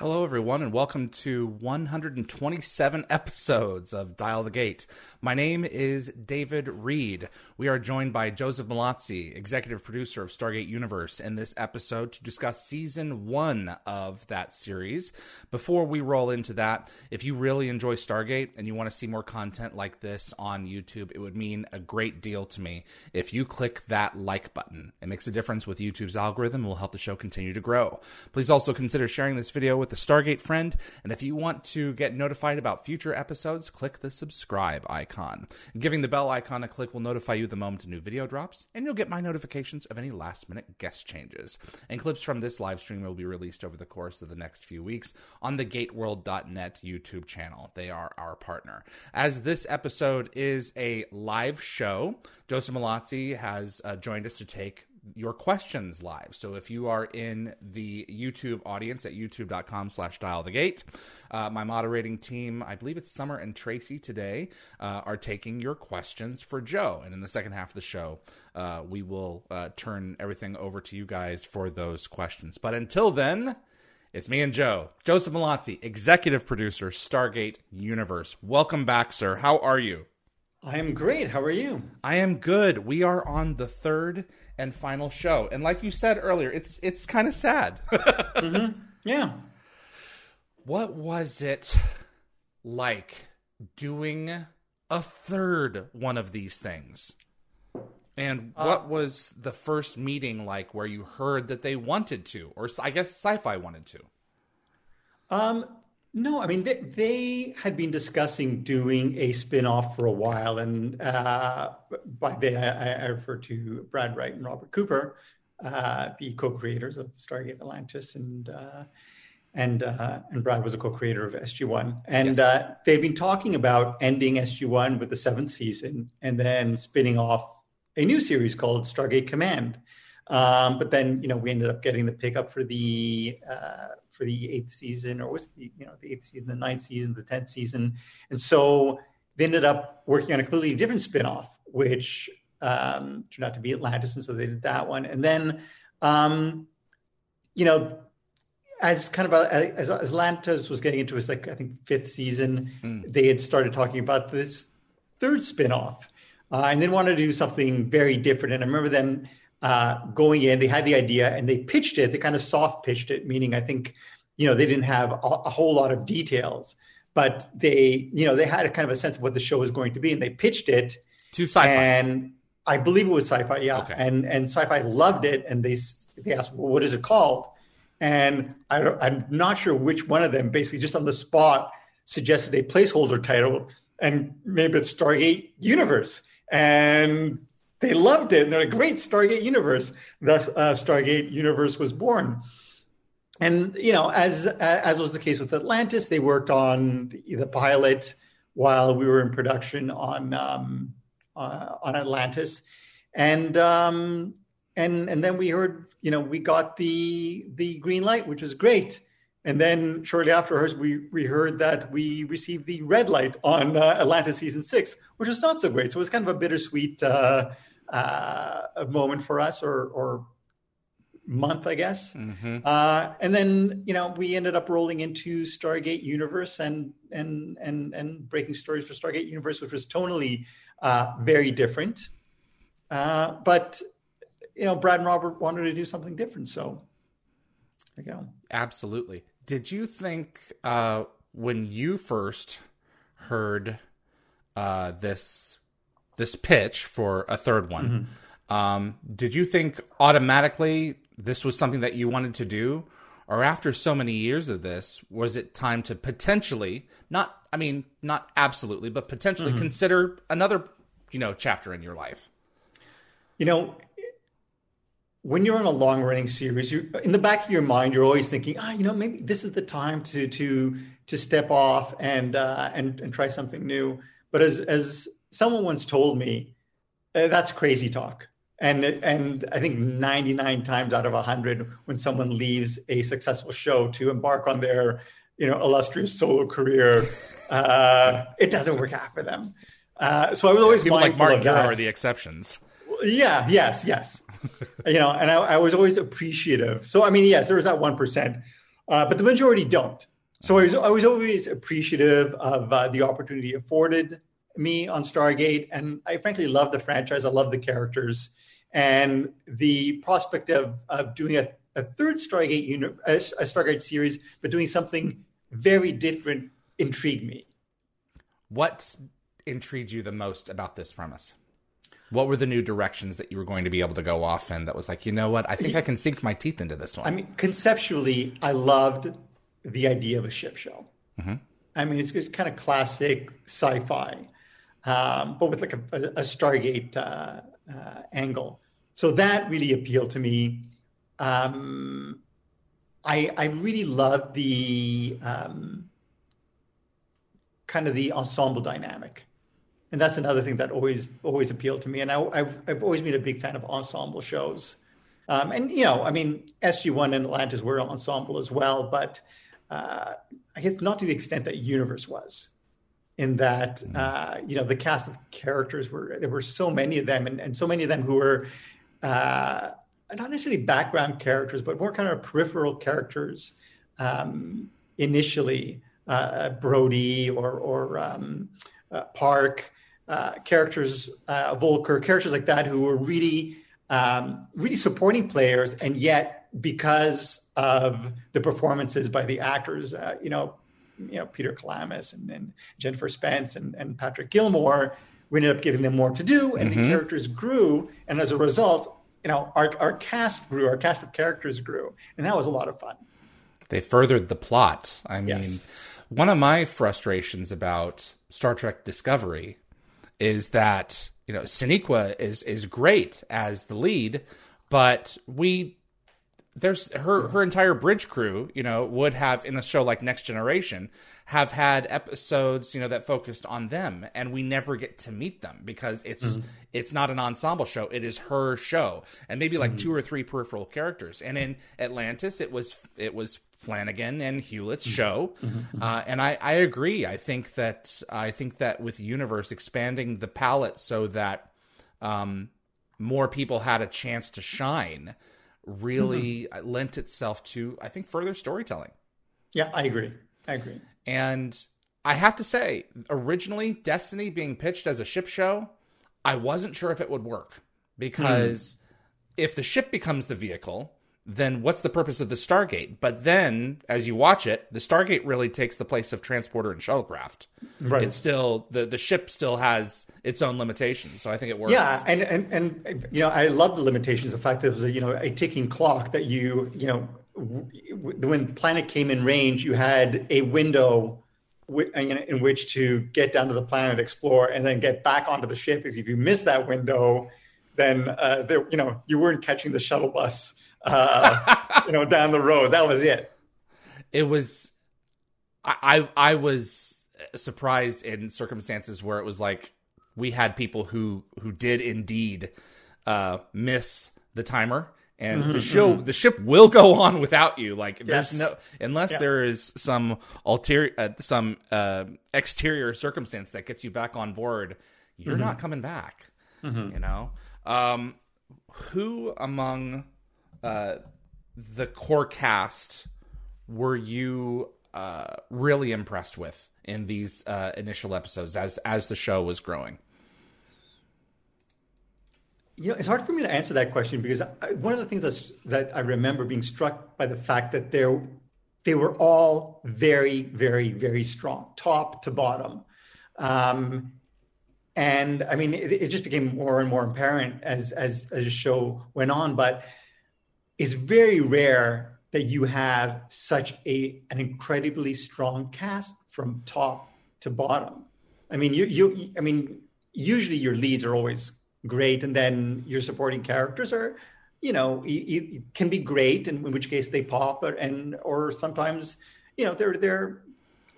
Hello, everyone, and welcome to 127 episodes of Dial the Gate. My name is David Reed. We are joined by Joseph Mallozzi, executive producer of Stargate Universe, in this episode to discuss season one of that series. Before we roll into that, if you really enjoy Stargate and you want to see more content like this on YouTube, it would mean a great deal to me if you click that like button. It makes a difference with YouTube's algorithm and will help the show continue to grow. Please also consider sharing this video with a Stargate friend. And if you want to get notified about future episodes, click the subscribe icon. Giving the bell icon a click will notify you the moment a new video drops, and you'll get my notifications of any last minute guest changes. And clips from this live stream will be released over the course of the next few weeks on the gateworld.net YouTube channel. They are our partner. As this episode is a live show, Joseph Mallozzi has uh, joined us to take your questions live. So if you are in the YouTube audience at youtube.com slash dial the gate, uh, my moderating team, I believe it's Summer and Tracy today, uh, are taking your questions for Joe. And in the second half of the show, uh, we will uh, turn everything over to you guys for those questions. But until then, it's me and Joe. Joseph Mallozzi, executive producer, Stargate Universe. Welcome back, sir. How are you? I am great. How are you? I am good. We are on the third and final show, and like you said earlier, it's it's kind of sad. mm-hmm. Yeah. What was it like doing a third one of these things? And uh, what uh, was the first meeting like where you heard that they wanted to, or I guess sci-fi wanted to? Um, no, I mean they, they had been discussing doing a spin-off for a while, and uh, by they I, I, refer to Brad Wright and Robert Cooper, uh, the co-creators of Stargate Atlantis, and uh, and uh, and Brad was a co-creator of SG One, and yes. Uh, they've been talking about ending SG One with the seventh season, and then spinning off a new series called Stargate Command. Um, but then, you know, we ended up getting the pickup for the uh, for the eighth season, or was the you know the eighth season, the ninth season, the tenth season, and so they ended up working on a completely different spinoff, which um, turned out to be Atlantis, and so they did that one, and then, um, you know, as kind of a, as, Atlantis was getting into its like I think fifth season, mm. they had started talking about this third spinoff, uh, and they wanted to do something very different. And I remember them uh, going in, they had the idea and they pitched it. They kind of soft pitched it, meaning I think, you know, they didn't have a, a, whole lot of details, but they, you know, they had a kind of a sense of what the show was going to be, and they pitched it to sci-fi. And I believe it was sci-fi, yeah. Okay. And and sci-fi loved it, and they they asked, well, what is it called? And I I'm not sure which one of them, basically, just on the spot, suggested a placeholder title, and maybe it's Stargate Universe. And they loved it. And they're like, great, Stargate Universe. Thus, uh, Stargate Universe was born. And you know, as as was the case with Atlantis, they worked on the, the pilot while we were in production on um, uh, on Atlantis, and um, and and then we heard, you know, we got the the green light, which was great. And then shortly afterwards, we, we heard that we received the red light on uh, Atlantis season six, which was not so great. So it was kind of a bittersweet uh, uh, a moment for us or, or month, I guess. Mm-hmm. Uh, and then, you know, we ended up rolling into Stargate Universe and, and, and, and breaking stories for Stargate Universe, which was tonally uh, very different. Uh, but, you know, Brad and Robert wanted to do something different. So there you go. Absolutely. Did you think uh, when you first heard uh, this this pitch for a third one. Mm-hmm. Um, did you think automatically this was something that you wanted to do? Or after so many years of this, was it time to potentially, not, I mean, not absolutely, but potentially mm-hmm. consider another, you know, chapter in your life? You know, when you're on a long running series, you in the back of your mind, you're always thinking, ah, you know, maybe this is the time to to to step off and uh, and and try something new. But as as someone once told me, uh, that's crazy talk. And and I think 99 times out of 100, when someone leaves a successful show to embark on their you know illustrious solo career, uh, it doesn't work out for them. Uh, so I was always People like of are the exceptions. Yeah, yes, yes. you know, and I, I, was always appreciative. So I mean, yes, there was that one percent, uh, but the majority don't. So I was I was always appreciative of uh, the opportunity afforded me on Stargate, and I frankly love the franchise. I love the characters, and the prospect of of doing a, a third Stargate uni- a, a Stargate series, but doing something very different intrigued me. What intrigued you the most about this premise? What were the new directions that you were going to be able to go off in that was like, you know what, I think I can sink my teeth into this one? I mean, conceptually, I loved the idea of a ship show. Mm-hmm. I mean, it's just kind of classic sci-fi, um, but with like a, a Stargate uh, uh, angle. So that really appealed to me. Um, I I really love the um, kind of the ensemble dynamic, and that's another thing that always always appealed to me. And I, have I've always been a big fan of ensemble shows. Um, and you know, I mean, SG One and Atlantis were ensemble as well, but uh, I guess not to the extent that Universe was. In that, uh, you know, the cast of characters were there were so many of them, and, and so many of them who were uh, not necessarily background characters, but more kind of peripheral characters. Um, initially, uh, Brody or or um, uh, Park uh, characters, uh, Volker characters like that, who were really um, really supporting players, and yet because of the performances by the actors, uh, you know, you know Peter Kelamis and, and Jennifer Spence and, and, Patrick Gilmore, we ended up giving them more to do, and mm-hmm. the characters grew, and as a result, you know, our our cast grew, our cast of characters grew, and that was a lot of fun. They furthered the plot. I mean, yes. one of my frustrations about Star Trek Discovery is that you know Sonequa is is great as the lead, but we there's her her entire bridge crew you know would have in a show like next generation have had episodes you know that focused on them and we never get to meet them because it's mm-hmm. it's not an ensemble show it is her show and maybe like mm-hmm. two or three peripheral characters and in atlantis it was it was flanigan and hewlett's mm-hmm. show mm-hmm. uh, and I, I agree i think that i think that with universe expanding the palette so that um, more people had a chance to shine really mm-hmm. lent itself to, I think, further storytelling. Yeah, I agree. I agree. And I have to say, originally, Destiny being pitched as a ship show, I wasn't sure if it would work because mm. if the ship becomes the vehicle, then what's the purpose of the Stargate? But then, as you watch it, the Stargate really takes the place of transporter and shuttlecraft. Right. It's still the the ship still has its own limitations, so I think it works. Yeah, and and and you know, I love the limitations. The fact that it was a you know a ticking clock that you you know when planet came in range, you had a window in which to get down to the planet, explore, and then get back onto the ship. Because if you miss that window, then uh, there, you know you weren't catching the shuttle bus uh, you know, down the road. That was it. It was, I, I, was surprised in circumstances where it was like we had people who who did indeed uh, miss the timer and mm-hmm, the show mm-hmm. the ship will go on without you like there's no unless yeah. there is some ulterior uh, some uh, exterior circumstance that gets you back on board you're mm-hmm. not coming back mm-hmm. you know um, who among uh, the core cast were you uh, really impressed with in these uh, initial episodes as as the show was growing? You know, it's hard for me to answer that question because I, one of the things that's, that I remember being struck by the fact that they they were all very, very, very strong, top to bottom. Um, and I mean, it, it, just became more and more apparent as as as the show went on. But it's very rare that you have such a an incredibly strong cast from top to bottom. I mean, you you I mean, usually your leads are always great, and then your supporting characters are you know, it, can be great, and in which case they pop, or, and or sometimes, you know, they're they're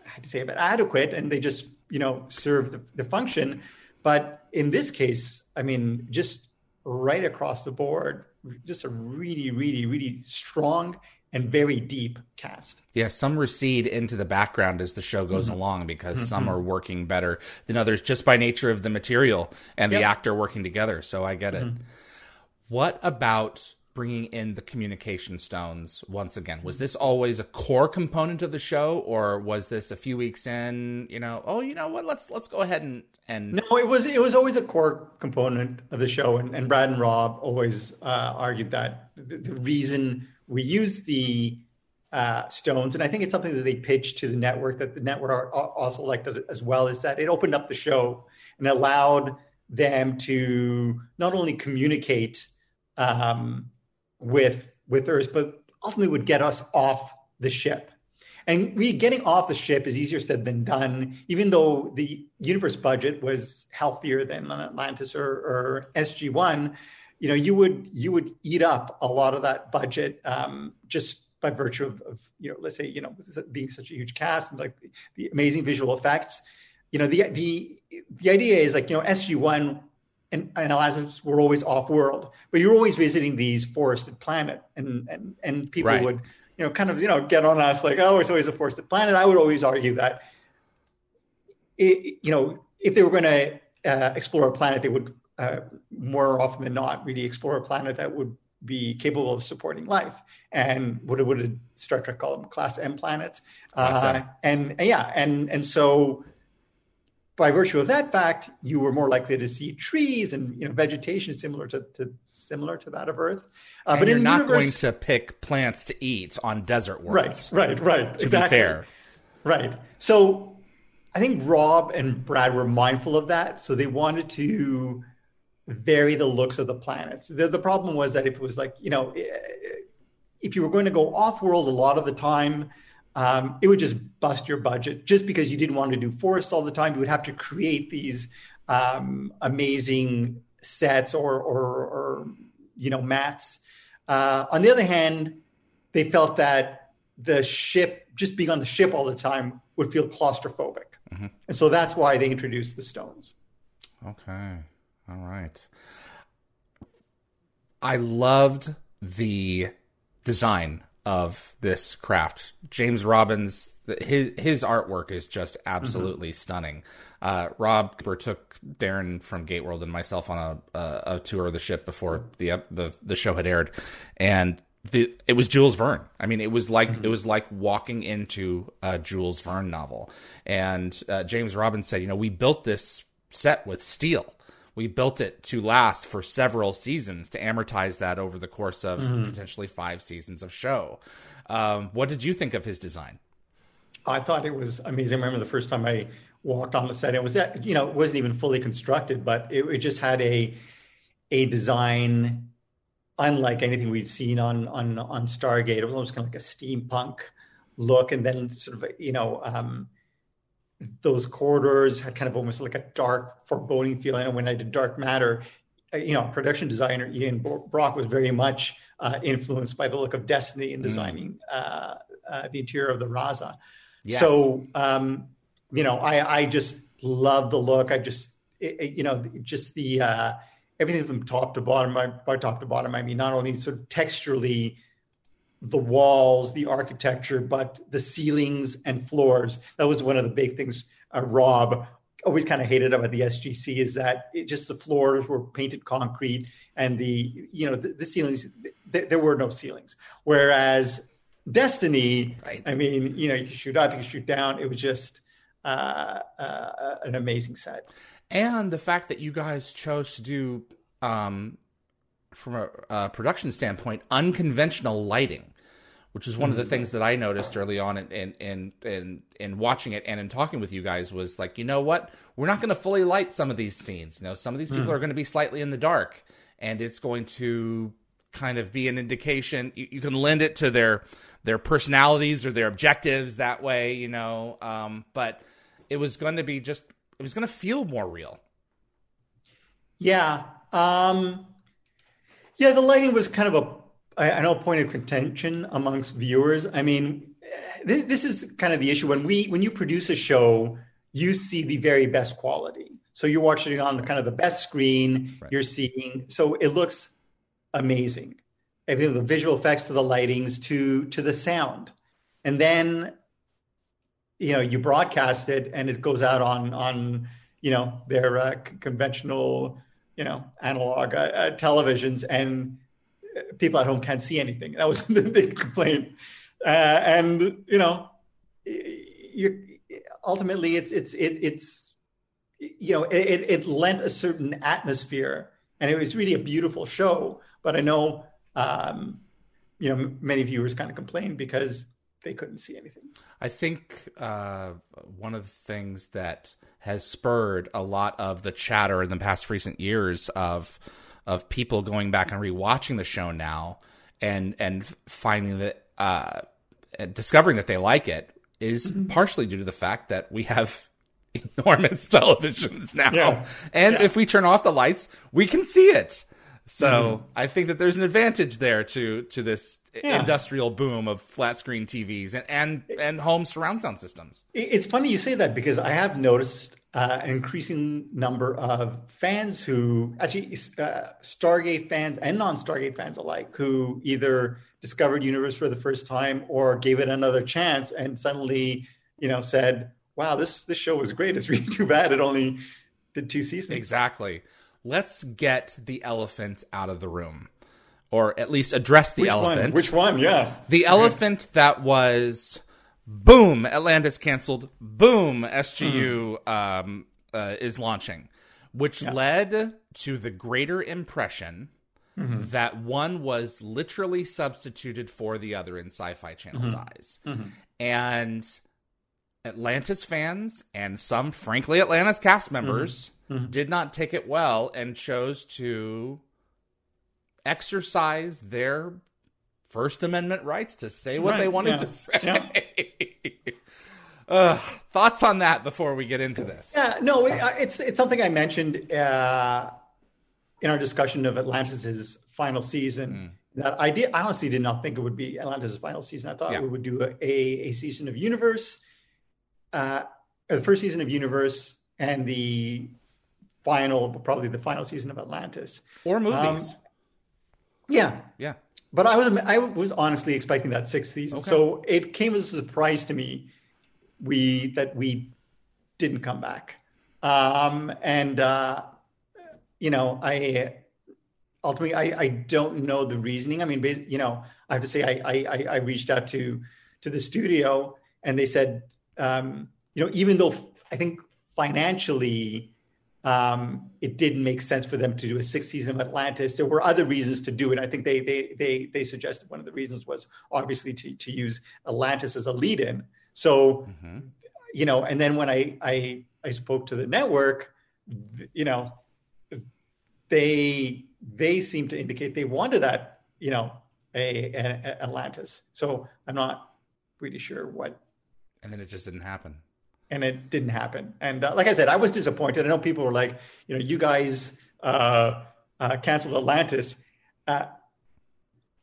I had to say about adequate, and they just you know serve the, the function. But in this case, I mean, just right across the board, just a really, really, really strong and very deep cast. Yeah, some recede into the background as the show goes mm-hmm. along because mm-hmm. some are working better than others just by nature of the material and yep. the actor working together. So I get it. Mm-hmm. What about bringing in the communication stones once again? Was this always a core component of the show, or was this a few weeks in? You know, oh, you know what? Let's let's go ahead and and no, it was it was always a core component of the show, and, and Brad and Rob always uh, argued that the, the reason we use the uh, stones, and I think it's something that they pitched to the network that the network also liked as well, is that it opened up the show and allowed them to not only communicate um, with with Earth, but ultimately would get us off the ship. And really getting off the ship is easier said than done, even though the universe budget was healthier than Atlantis or, or SG1. You know, you would you would eat up a lot of that budget um, just by virtue of, of, you know, let's say, you know, being such a huge cast and like the, the amazing visual effects. You know, the the the idea is like, you know, SG1 and, and Atlantis were always off world, but you're always visiting these forested planet, and and and people right. would you know kind of you know get on us like oh it's always a forested planet. I would always argue that it, you know if they were going to uh, explore a planet, they would uh, more often than not really explore a planet that would be capable of supporting life. And what would Star Trek call them? Class M planets. Uh, and, and yeah, and and so by virtue of that fact, you were more likely to see trees and you know vegetation similar to, to similar to that of Earth. Uh, but you're not universe, going to pick plants to eat on desert worlds, right? Right, right. To exactly. be fair, right. So I think Rob and Brad were mindful of that, so they wanted to vary the looks of the planets. The, the problem was that if it was like you know, if you were going to go off world a lot of the time um, it would just bust your budget just because you didn't want to do forest all the time. You would have to create these um, amazing sets or, or, or, you know, mats. Uh, on the other hand, they felt that the ship, just being on the ship all the time, would feel claustrophobic. Mm-hmm. And so that's why they introduced the stones. Okay. All right. I loved the design of this craft. James Robbins, his his artwork is just absolutely mm-hmm. stunning. Uh, Rob Cooper took Darren from Gateworld and myself on a, a, a tour of the ship before the the, the show had aired, and the, it was Jules Verne. I mean, it was like mm-hmm. it was like walking into a Jules Verne novel. And uh, James Robbins said, you know, we built this set with steel we built it to last for several seasons to amortize that over the course of mm-hmm. potentially five seasons of show. Um, what did you think of his design? I thought it was amazing. I remember the first time I walked on the set. It was that you know it wasn't even fully constructed, but it, it just had a a design unlike anything we'd seen on on on Stargate. It was almost kind of like a steampunk look, and then sort of you know um, those corridors had kind of almost like a dark, foreboding feeling. And when I did Dark Matter, uh, you know, production designer Ian Brockie was very much uh, influenced by the look of Destiny in mm. designing mm. uh, uh, the interior of the Raza. Yes. So, um, you know, I, I just love the look. I just, it, it, you know, just the uh, everything from top to bottom. By, by top to bottom, I mean not only sort of texturally the walls, the architecture, but the ceilings and floors. That was one of the big things uh, Rob always kind of hated about the SGC is that it just the floors were painted concrete and the you know the, the ceilings th- there were no ceilings. Whereas Destiny, right. I mean, you know, you can shoot up, you can shoot down. It was just uh, uh, an amazing set. And the fact that you guys chose to do um, from a, a, production standpoint, unconventional lighting which is one of the mm-hmm. things that I noticed early on in in in in, in watching it and in talking with you guys was like, you know what? We're not going to fully light some of these scenes. You know, some of these people mm. are going to be slightly in the dark, and it's going to kind of be an indication. You, you, can lend it to their their personalities or their objectives that way, you know. Um, but it was going to be just it was going to feel more real. Yeah. Um Yeah, the lighting was kind of a I, I know a point of contention amongst viewers. I mean, this, this is kind of the issue when we when you produce a show, you see the very best quality. So you're watching it on the kind of the best screen. Right. You're seeing so it looks amazing. Everything the visual effects to the lightings to to the sound, and then you know you broadcast it and it goes out on on you know their uh, conventional you know analog uh, uh, televisions and people at home can't see anything. That was the big complaint. Uh, and you know, you ultimately it's it's it, it's you know it, it lent a certain atmosphere, and it was really a beautiful show. But I know um, you know many viewers kind of complained because they couldn't see anything. I think uh, one of the things that has spurred a lot of the chatter in the past recent years of of people going back and rewatching the show now and and finding that uh, discovering that they like it is mm-hmm. partially due to the fact that we have enormous televisions now, yeah. and yeah. if we turn off the lights, we can see it. So mm-hmm. I think that there's an advantage there to to this yeah. industrial boom of flat screen TVs and and, and home surround sound systems. It's funny you say that because I have noticed uh, an increasing number of fans who actually uh, Stargate fans and non-Stargate fans alike who either discovered Universe for the first time or gave it another chance and suddenly, you know, said, "Wow, this this show was great. It's really too bad it only did two seasons." Exactly. Let's get the elephant out of the room, or at least address the Which elephant. One? Which one? Yeah, the elephant that was boom, Atlantis canceled. Boom, SGU mm. um, uh, is launching, which yeah. led to the greater impression mm-hmm. that one was literally substituted for the other in Sci-Fi Channel's mm-hmm. eyes, mm-hmm. and Atlantis fans and some, frankly, Atlantis cast members mm-hmm. Mm-hmm. did not take it well and chose to exercise their First Amendment rights to say what right, they wanted yeah, to say. Yeah. uh, thoughts on that before we get into this? Yeah, no, it's it's something I mentioned uh, in our discussion of Atlantis's final season. Mm. That I did, I honestly did not think it would be Atlantis's final season. I thought yeah. we would do a, a, season of Universe, uh, the first season of Universe, and the final, probably the final season of Atlantis or movies. Um, yeah, yeah but I was I was honestly expecting that sixth season. Okay. So it came as a surprise to me we that we didn't come back. Um, and uh, you know, I ultimately I, I don't know the reasoning. I mean, you know, I have to say I I, I reached out to to the studio and they said, um, you know, even though I think financially um, it didn't make sense for them to do a sixth season of Atlantis. There were other reasons to do it. I think they they they they suggested one of the reasons was obviously to to use Atlantis as a lead-in. So, mm-hmm. you know, and then when I I I spoke to the network, you know, they they seem to indicate they wanted that, you know, a, a, a Atlantis. So I'm not really sure what. And then it just didn't happen and it didn't happen. And uh, like I said, I was disappointed. I know people were like, you know, you guys uh, uh, canceled Atlantis. Uh,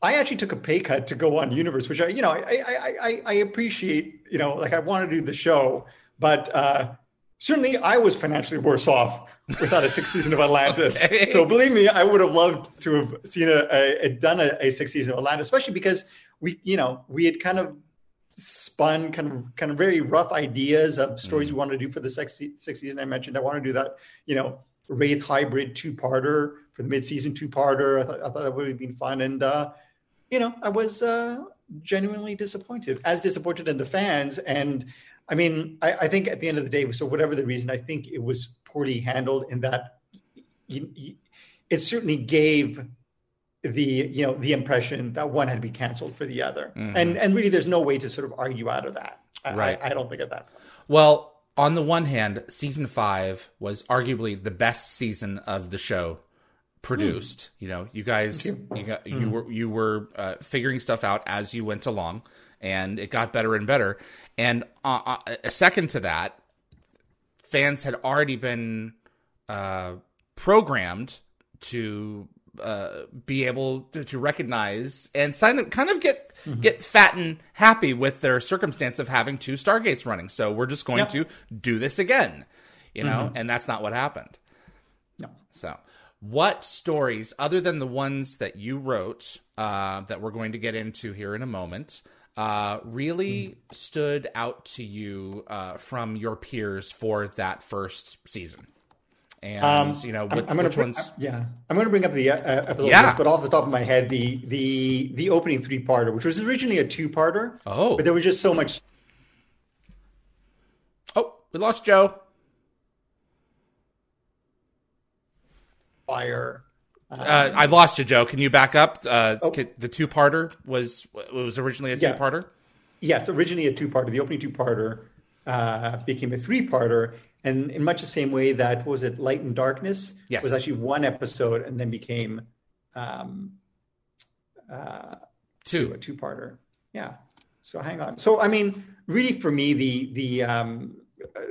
I actually took a pay cut to go on Universe, which I, you know, I, I, I, I appreciate. You know, like I want to do the show, but uh, certainly I was financially worse off without a sixth season of Atlantis. okay. So believe me, I would have loved to have seen a, a, a done a, a sixth season of Atlantis, especially because we, you know, we had kind of spun kind of kind of very rough ideas of stories mm. we wanted to do for the sixth, sixth season. I mentioned I want to do that, you know, Wraith hybrid two parter for the mid season two parter. I thought, I thought that would have been fun, and uh, you know, I was uh, genuinely disappointed, as disappointed in the fans. And I mean, I, I, think at the end of the day, so whatever the reason, I think it was poorly handled in that you, you, it certainly gave the you know the impression that one had to be canceled for the other mm-hmm. and and really there's no way to sort of argue out of that right I, I don't think of that well on the one hand season five was arguably the best season of the show produced mm. you know you guys you. you, got mm. you were you were uh, figuring stuff out as you went along and it got better and better and uh, uh, a second to that fans had already been uh, programmed to uh, be able to, to recognize and sign kind of get mm-hmm. get fat and happy with their circumstance of having two Stargates running. So we're just going yep. to do this again, you know, mm-hmm. and that's not what happened. No. So, what stories other than the ones that you wrote uh, that we're going to get into here in a moment? Uh, really mm. stood out to you uh, from your peers for that first season? And um, you know which, I'm, I'm which bring, ones? Yeah, I'm going to bring up the uh, episode yeah. list, but off the top of my head, the the the opening three parter, which was originally a two parter. Oh, but there was just so much. Oh, we lost Joe. Fire. Um, uh, I lost you, Joe. Can you back up? Uh, oh. The two parter was was originally a two parter. Yeah. Yes, originally a two parter. The opening two parter uh, became a three parter, and in much the same way that was it light and darkness? Yes. was actually one episode and then became um, uh, two. a two parter yeah. So hang on. So i mean really for me the the um,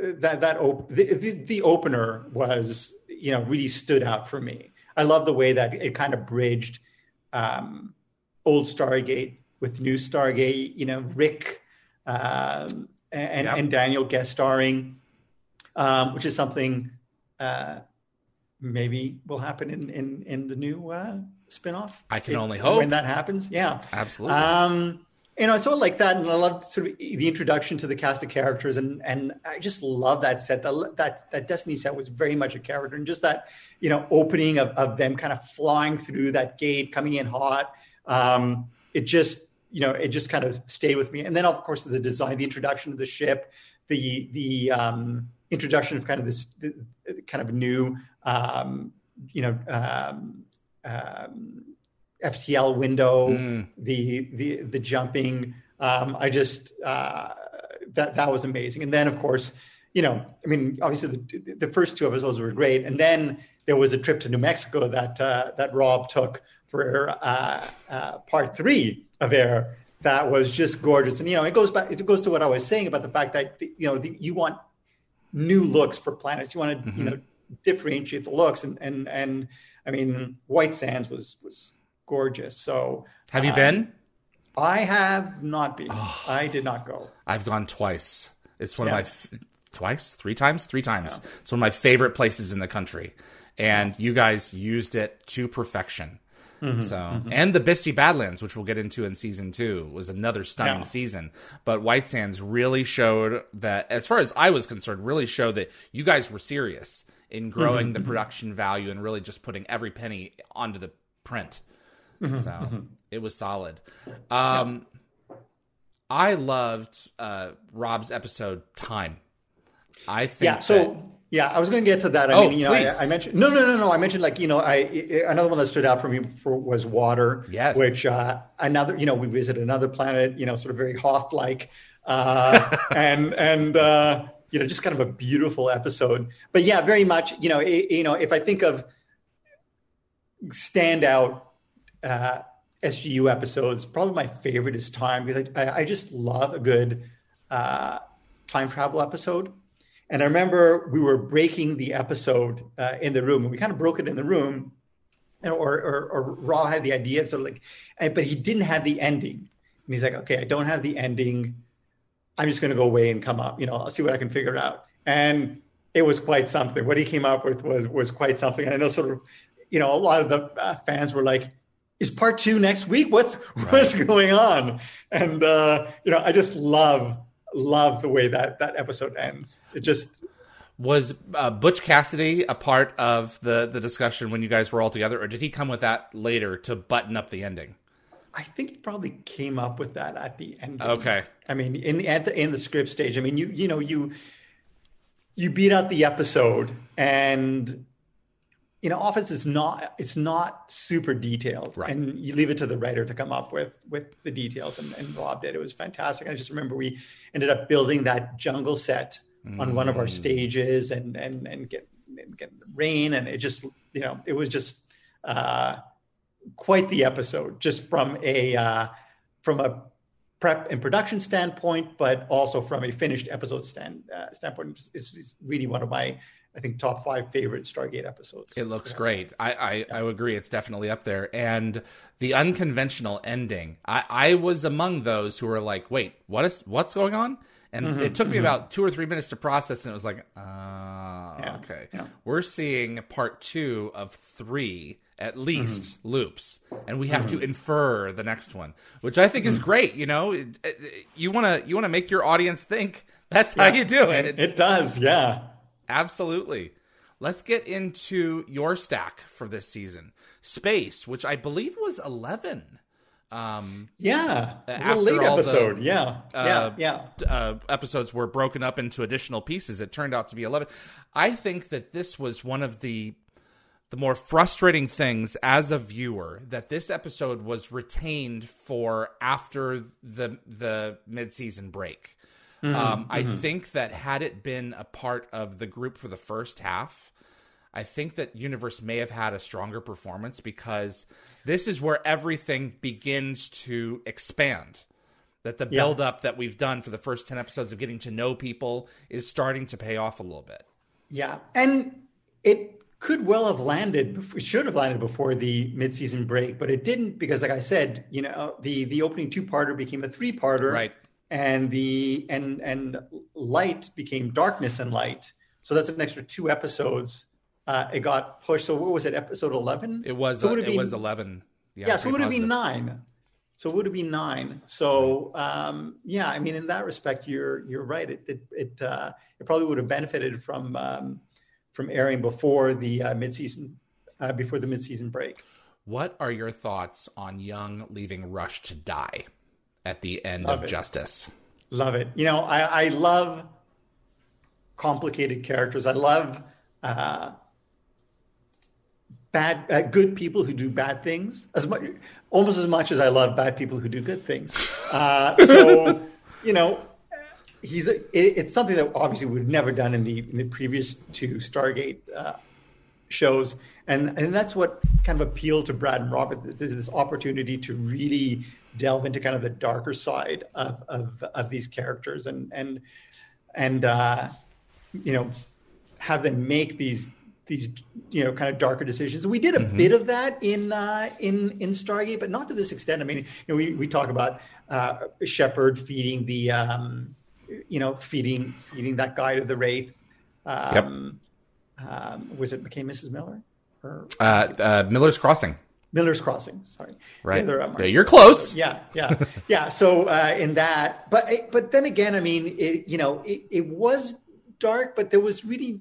that that op- the, the, the opener was you know really stood out for me. I love the way that it kind of bridged um, old stargate with new stargate you know rick um, and, yep. and daniel guest starring um, which is something uh, maybe will happen in in, in the new uh, spinoff. I can if, only hope when that happens. Yeah, absolutely. Um, you know, I sort of like that, and I love sort of the introduction to the cast of characters, and and I just love that set. That that that Destiny set was very much a character, and just that you know opening of of them kind of flying through that gate, coming in hot. Um, it just you know it just kind of stayed with me, and then of course the design, the introduction of the ship, the the um, introduction of kind of this kind of new, um, you know, um, um, FTL window, mm. the the the jumping. Um, I just uh, that that was amazing. And then of course, you know, I mean, obviously the, the first two episodes were great, and then there was a trip to New Mexico that uh, that Rob took for uh, uh part three of Air. That was just gorgeous, and you know, it goes back. It goes to what I was saying about the fact that you know the, you want new looks for planets. You want to mm-hmm. you know differentiate the looks, and and and I mean White Sands was was gorgeous. So have you um, been? I have not been. Oh, I did not go. I've gone twice. It's one yeah. of my f- twice, three times, three times. Yeah. It's one of my favorite places in the country, and you guys used it to perfection. Mm-hmm, so, mm-hmm. and the Bisti Badlands, which we'll get into in season two, was another stunning yeah. season. But White Sands really showed that, as far as I was concerned, really showed that you guys were serious in growing mm-hmm, the mm-hmm. production value and really just putting every penny onto the print. Mm-hmm, so mm-hmm. it was solid. Um, yeah. I loved uh, Rob's episode Time. I think yeah. So that, yeah, I was going to get to that. I oh, mean, you know, I, I, mentioned no, no, no, no. I mentioned like you know, I another one that stood out for me for, was water. Yes. Which uh, another, you know, we visit another planet. You know, sort of very Hoth like, uh, and and uh, you know, just kind of a beautiful episode. But yeah, very much. You know, it, you know, if I think of standout uh, SGU episodes, probably my favorite is Time because I, I just love a good uh, time travel episode. And I remember we were breaking the episode uh, in the room, and we kind of broke it in the room, or, or, or Rob had the idea, so like, and, but he didn't have the ending. And he's like, okay, I don't have the ending. I'm just going to go away and come up. You know, I'll see what I can figure out. And it was quite something. What he came up with was was quite something. And I know sort of, you know, a lot of the uh, fans were like, "Is part two next week? What's right. what's going on?" And uh, you know, I just love love the way that that episode ends. It just was uh, Butch Cassidy a part of the the discussion when you guys were all together, or did he come with that later to button up the ending? I think he probably came up with that at the end. Okay. I mean, in the at the in the script stage. I mean, you you know you you beat out the episode and you know office is not it's not super detailed right. and you leave it to the writer to come up with with the details and, and rob did it was fantastic i just remember we ended up building that jungle set mm. on one of our mm. stages and and and get and get rain and it just you know it was just uh quite the episode just from a uh from a prep and production standpoint but also from a finished episode stand uh, standpoint it's really one of my I think top five favorite Stargate episodes. It looks great. I, I, I agree. It's definitely up there. And the unconventional ending, I, I was among those who were like, wait, what is what's going on? And Mm-hmm, it took me about two or three minutes to process, and it was like, ah, okay. yeah. We're seeing part two of three at least Mm-hmm. loops, and we have to infer the next one, which I think Mm-hmm. is great. You know, It- it- you want to you want to make your audience think. That's how you do it. It's- It does, yeah. Absolutely. Let's get into your stack for this season. Space, which I believe was 11 um, Yeah. After late all the, episode. yeah. uh, yeah. Yeah. uh, episodes were broken up into additional pieces. It turned out to be 11. I think that this was one of the the more frustrating things as a viewer that this episode was retained for after the the mid-season break. Um, I think that had it been a part of the group for the first half, I think that Universe may have had a stronger performance because this is where everything begins to expand. That the Yeah. build up that we've done for the first 10 episodes of getting to know people is starting to pay off a little bit. Yeah, and it could well have landed. should have landed before the mid-season break, but it didn't because, like I said, you know, the the opening two-parter became a three-parter, Right. And the and and light became darkness and light. So that's an extra two episodes. Uh, it got pushed. So what was it? Episode eleven. It was So uh, it, it be- was 11. yeah, so it would have been nine. So it would have been nine. So um, yeah, I mean, in that respect, you're you're right. It it it, uh, it probably would have benefited from um, from airing before the uh, midseason uh, before the midseason break. What are your thoughts on Young leaving Rush to die at the end Love of it. Justice? Love it. You know, I, I love complicated characters. I love uh, bad, uh, good people who do bad things as much, almost as much as I love bad people who do good things. Uh, so, you know, he's a, it, it's something that obviously we've never done in the in the previous two Stargate uh, shows, and and that's what kind of appealed to Brad and Robert. There's this opportunity to really delve into kind of the darker side of of, of these characters, and and and uh, you know have them make these these you know kind of darker decisions. We did a bit of that in uh, in in Stargate, but not to this extent. I mean, you know, we we talk about uh, Shepard feeding the um, you know feeding feeding that guy to the wraith. Um, um, was it became Mrs. Miller or Uh, uh, Miller's Crossing. Miller's Crossing? Sorry, Right. Uh, Yeah, you're close. yeah, yeah, yeah. So uh, in that, but but then again, I mean, it, you know, it, it was dark, but there was really,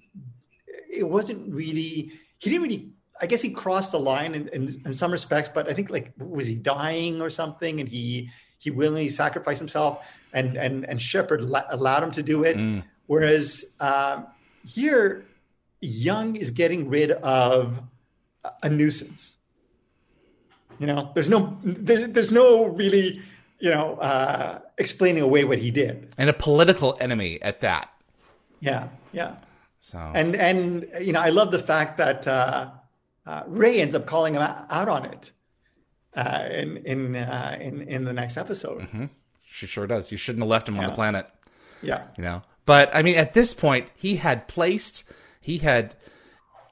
it wasn't really. He didn't really. I guess he crossed the line in, in, in some respects, but I think like was he dying or something, and he he willingly sacrificed himself, and and and Shepard la- allowed him to do it. Mm. Whereas um, here, Young is getting rid of a- nuisance. You know, there's no there, there's no really you know uh, explaining away what he did. And a political enemy at that. Yeah, yeah, So and and you know I love the fact that uh, uh, Wray ends up calling him out on it uh, in in, uh, in in the next episode. she sure does. You shouldn't have left him on the planet. Yeah, you know but i mean at this point he had placed he had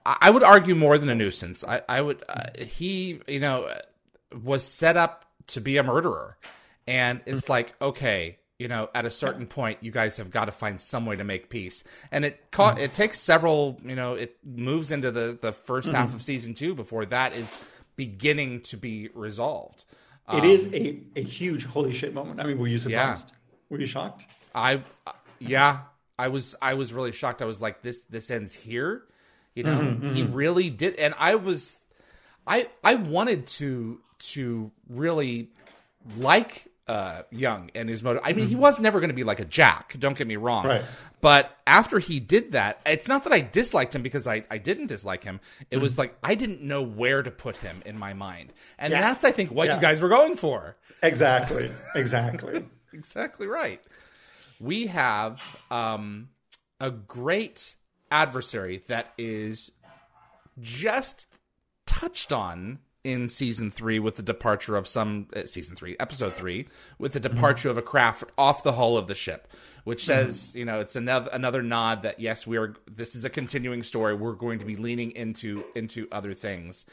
i would argue more than a nuisance. I, I would uh, he you know was set up to be a murderer. And it's like okay you know at a certain point you guys have got to find some way to make peace. And it caught mm-hmm. it takes several you know it moves into the the 1st half of mm-hmm. season two before that is beginning to be resolved. It is um, a, a huge holy shit moment. I mean, were you surprised? Were you shocked? I uh, yeah, I was I was really shocked. I was like this this ends here. You know, mm-hmm, he mm-hmm. really did and I was I I wanted to to really like uh Young and his motive. I mean, he mm-hmm. was never going to be like a Jack, don't get me wrong. Right. But after he did that, it's not that I disliked him because I, I didn't dislike him. It was like I didn't know where to put him in my mind. And Yeah. that's I think what Yeah. you guys were going for. Exactly, exactly. exactly right. We have um, a great adversary that is just touched on in season three with the departure of some uh, season three, episode three, with the departure of a craft off the hull of the ship, which says you know it's another another nod that yes we are this is a continuing story. We're going to be leaning into into other things,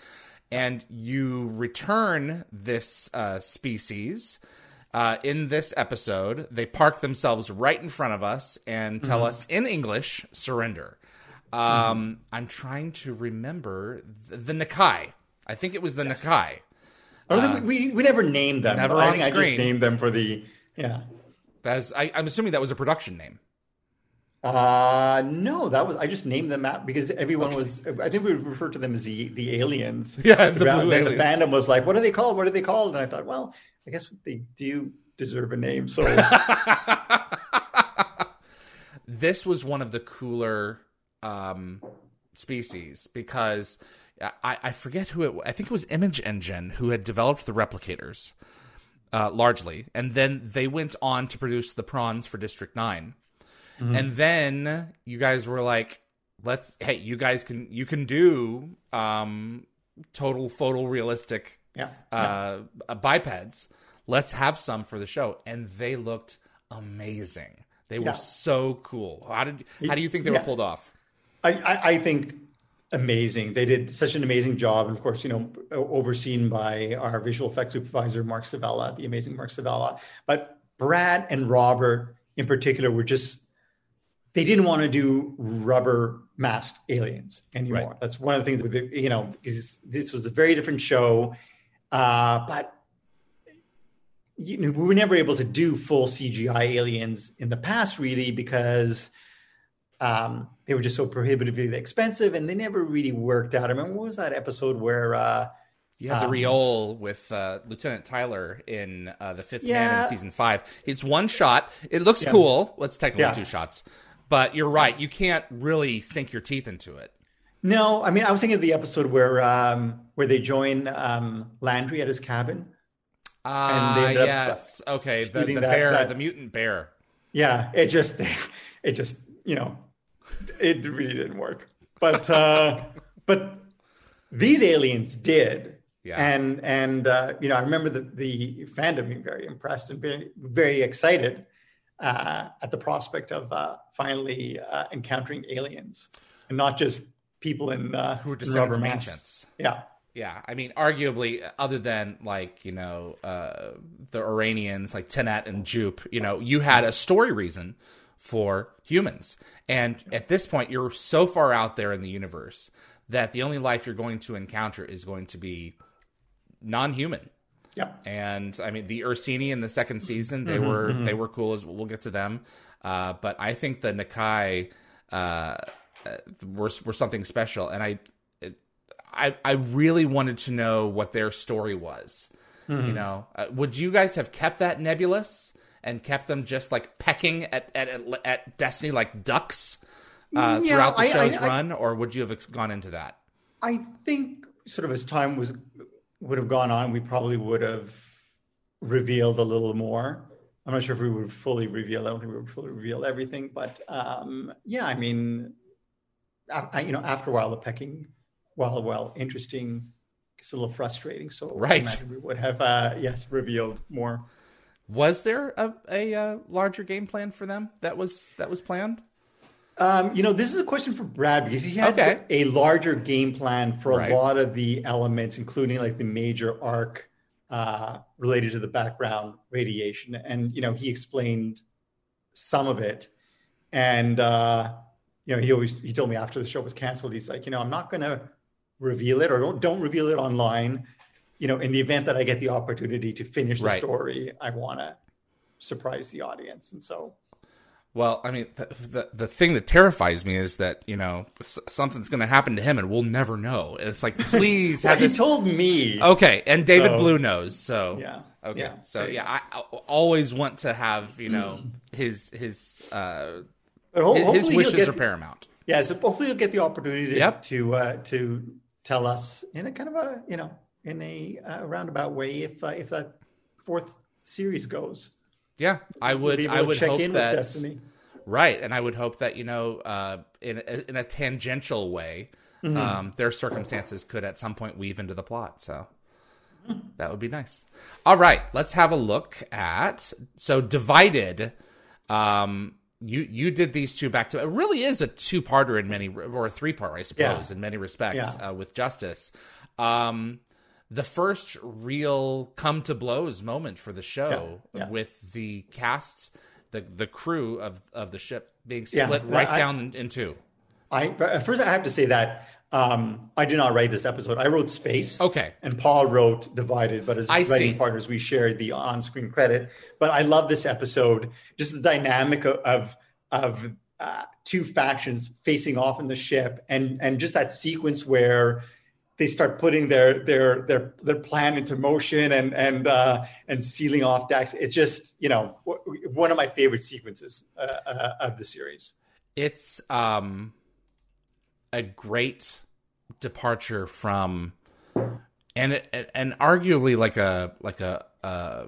and you return this uh, species. Uh, in this episode, they park themselves right in front of us and tell us in English, surrender. Um, I'm trying to remember the, the Nakai. I think it was the Nakai. I don't think we, we, we never named them. Never I on think I just named them for the yeah. That's I, I'm assuming that was a production name. Uh no, that was I just named them out because everyone was. I think we referred to them as the the aliens. Yeah, the blue then the fandom was like, "What are they called? What are they called?" And I thought, well, I guess they do deserve a name. So this was one of the cooler um, species because I, I forget who it. I think it was Image Engine who had developed the replicators uh, largely, and then they went on to produce the prawns for District 9 and then you guys were like, "Let's hey, you guys can you can do um, total photorealistic yeah, uh, uh, bipeds. Let's have some for the show, and they looked amazing. They were Yeah. so cool. How did how do you think they Yeah. were pulled off? I, I, I think amazing. They did such an amazing job, and of course, you know, overseen by our visual effects supervisor Mark Savela, the amazing Mark Savela. But Brad and Robert, in particular, were just they didn't want to do rubber masked aliens anymore. Right. That's one of the things with the, you know because this was a very different show, uh, but. You know, we were never able to do full CGI aliens in the past, really, because um, they were just so prohibitively expensive and they never really worked out. I mean, what was that episode where uh, You had the Um, Reol with uh, Lieutenant Tyler in uh, the Fifth Man in season five. It's one shot. It looks Yeah. cool. Well, it's technically Yeah. two shots, but you're right. You can't really sink your teeth into it. No, I mean I was thinking of the episode where um, where they join um, Landry at his cabin. Ah, up, yes. Okay, the, the that- bear, that- the mutant bear. Yeah, it just it just you know it really didn't work. But uh, but these aliens did. Yeah. And and uh, you know I remember the the fandom being very impressed and very very excited uh, at the prospect of uh, finally uh, encountering aliens and not just people in uh, Who descended rubber from masks. ancients. Yeah. Yeah, I mean, arguably, other than like you know uh, the Iranians, like Tenet and Jupe, you know, you had a story reason for humans, and at this point, you're so far out there in the universe that the only life you're going to encounter is going to be non-human. Yeah. And I mean, the Ursini in the second season, they Mm-hmm, were they were cool as we'll get to them. Uh, but I think the Nakai uh, uh, were were something special, and I it, I I really wanted to know what their story was. Mm-hmm. You know, uh, would you guys have kept that nebulous and kept them just like pecking at at at, Destiny like ducks uh, Yeah, throughout the I- show's I- I- run, or would you have ex- gone into that? I think sort of as time was would have gone on, we probably would have revealed a little more. I'm not sure if we would fully reveal. I don't think we would fully reveal everything, but um, yeah, I mean, you know, after a while, the pecking, while well interesting, it's a little frustrating. So Right. we would have uh, yes revealed more. Was there a, a, uh larger game plan for them that was that was planned? Um, you know, this is a question for Brad because he had Okay. a larger game plan for a Right. lot of the elements, including like the major arc uh, related to the background radiation. And, you know, he explained some of it. And, uh, you know, he always, he told me after the show was canceled, he's like, you know, I'm not going to reveal it or don't, don't reveal it online. You know, in the event that I get the opportunity to finish the Right. story, I want to surprise the audience. And so, Well, I mean, the, the the thing that terrifies me is that you know something's going to happen to him and we'll never know. It's like, please well, have he this. told me. okay, and David So- Blue knows. So Yeah. okay, Yeah. so yeah, I, I always want to have you know his his uh ho- his, his hopefully he'll wishes get, are paramount. Yeah, so hopefully you'll get the opportunity to Yep. to, uh, to tell us in a kind of a you know in a uh, roundabout way if uh, if that fourth series goes. Yeah, I would I would check hope in that with Destiny. Right, and I would hope that you know, uh, in a, in a tangential way, Mm-hmm. um, their circumstances could at some point weave into the plot. So, That would be nice. All right, let's have a look at so divided. Um, you you did these two back to. It really is a two parter in many or a three part, I suppose, Yeah. in many respects Yeah. uh, with Justice. Um, the first real come to blows moment for the show Yeah, with the cast, the the crew of of the ship being split right I- down in two. I first I have to say that um, I did not write this episode. I wrote Space. Okay. And Paul wrote Divided, but as I writing see. partners, we shared the on-screen credit. But I love this episode, just the dynamic of of, of uh, two factions facing off in the ship, and and just that sequence where they start putting their their their their plan into motion and and uh, and sealing off decks. It's just you know w- one of my favorite sequences uh, uh, of the series. it's um a great departure from and and arguably like a like a uh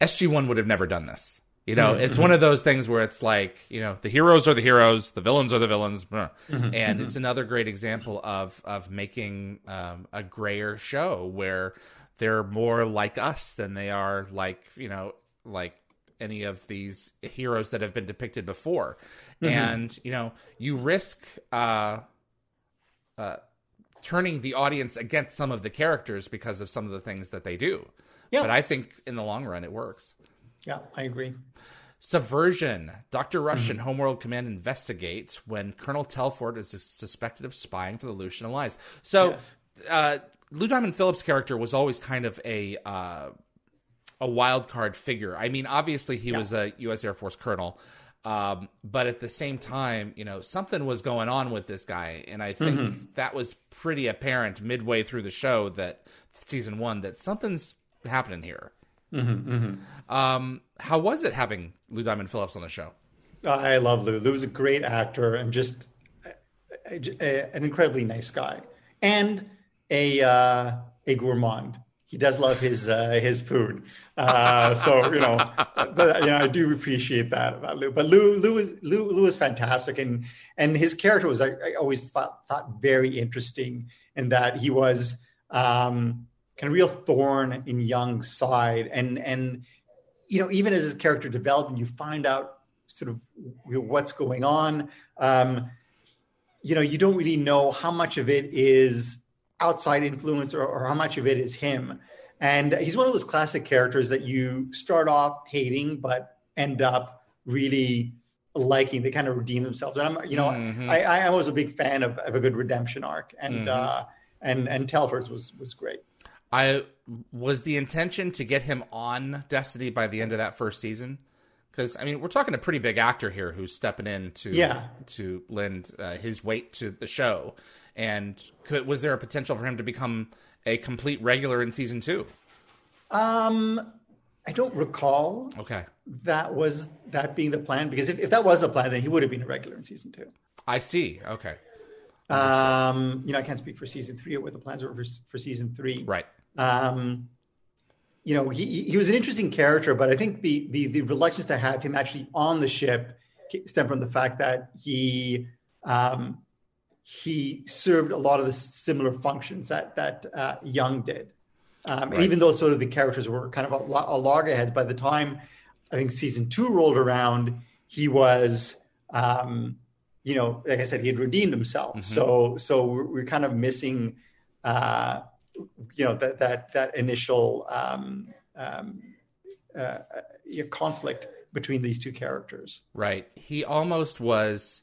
SG1 would have never done this. You know, it's one of those things where it's like, you know, the heroes are the heroes, the villains are the villains, blah. and it's another great example of of making um, a grayer show where they're more like us than they are like, you know, like any of these heroes that have been depicted before. And, you know, you risk uh uh turning the audience against some of the characters because of some of the things that they do. Yeah. But I think in the long run it works. Yeah, I agree. Subversion. Dr. Rush and Homeworld Command investigate when Colonel Telford is suspected of spying for the Lucian Alliance. So, Yes. uh, Lou Diamond Phillips' character was always kind of a uh, a wild card figure. I mean, obviously he was a U.S. Air Force colonel, um, but at the same time, you know, something was going on with this guy, and I think that was pretty apparent midway through the show that season one that something's happening here. Um, how was it having Lou Diamond Phillips on the show? I love Lou. Lou was a great actor and just a, a- an incredibly nice guy, and a uh, a gourmand. He does love his uh, his food, uh, so you know, but, you know, I do appreciate that about Lou. But Lou, Lou is Lou, Lou is fantastic, and and his character was I, I always thought thought very interesting in that he was um, kind of real thorn in Young's side, and and you know, even as his character developed and you find out sort of you know, what's going on, um, you know, you don't really know how much of it is outside influence or, or how much of it is him. And he's one of those classic characters that you start off hating, but end up really liking. They kind of redeem themselves. And I'm, you know, Mhm. I, I was a big fan of, of a good redemption arc, and Mhm. uh, and and Telford's was was great. I was the intention to get him on Destiny by the end of that first season. Because I mean, we're talking a pretty big actor here who's stepping in to Yeah. to lend uh, his weight to the show. And could, was there a potential for him to become a complete regular in season two? Um, I don't recall Okay, that was that being the plan because if, if that was the plan, then he would have been a regular in season two. I see. Okay, Um, you know, I can't speak for season three or what the plans were for, for season three. right. Um, you know, he he was an interesting character, but I think the the the reluctance to have him actually on the ship stemmed from the fact that he um, he served a lot of the similar functions that that uh, Young did. Um, and Right. even though sort of the characters were kind of a, a loggerheads, by the time I think season two rolled around, he was, um, you know, like I said, he had redeemed himself. Mhm. So so we're, we're kind of missing, uh, you know, that that that initial um, um, uh, uh, conflict between these two characters. Right. He almost was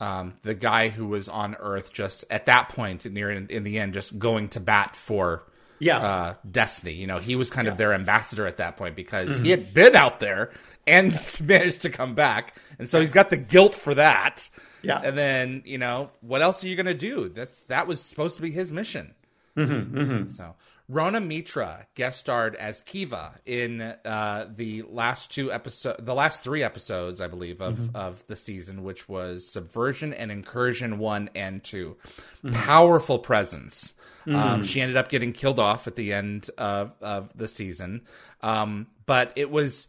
um, the guy who was on Earth just at that point, near in, in the end, just going to bat for Yeah, uh, Destiny. You know, he was kind of their ambassador at that point because Mm-hmm. he had been out there and managed to come back, and so he's got the guilt for that. Yeah. And then you know, what else are you gonna do? That's that was supposed to be his mission. Mm-hmm, So Rona Mitra guest starred as Kiva in uh, the last two episode, the last three episodes, I believe, of Mm-hmm. of the season, which was Subversion and Incursion one and 2 Mm-hmm. Powerful presence. Um, she ended up getting killed off at the end of of the season, um, but it was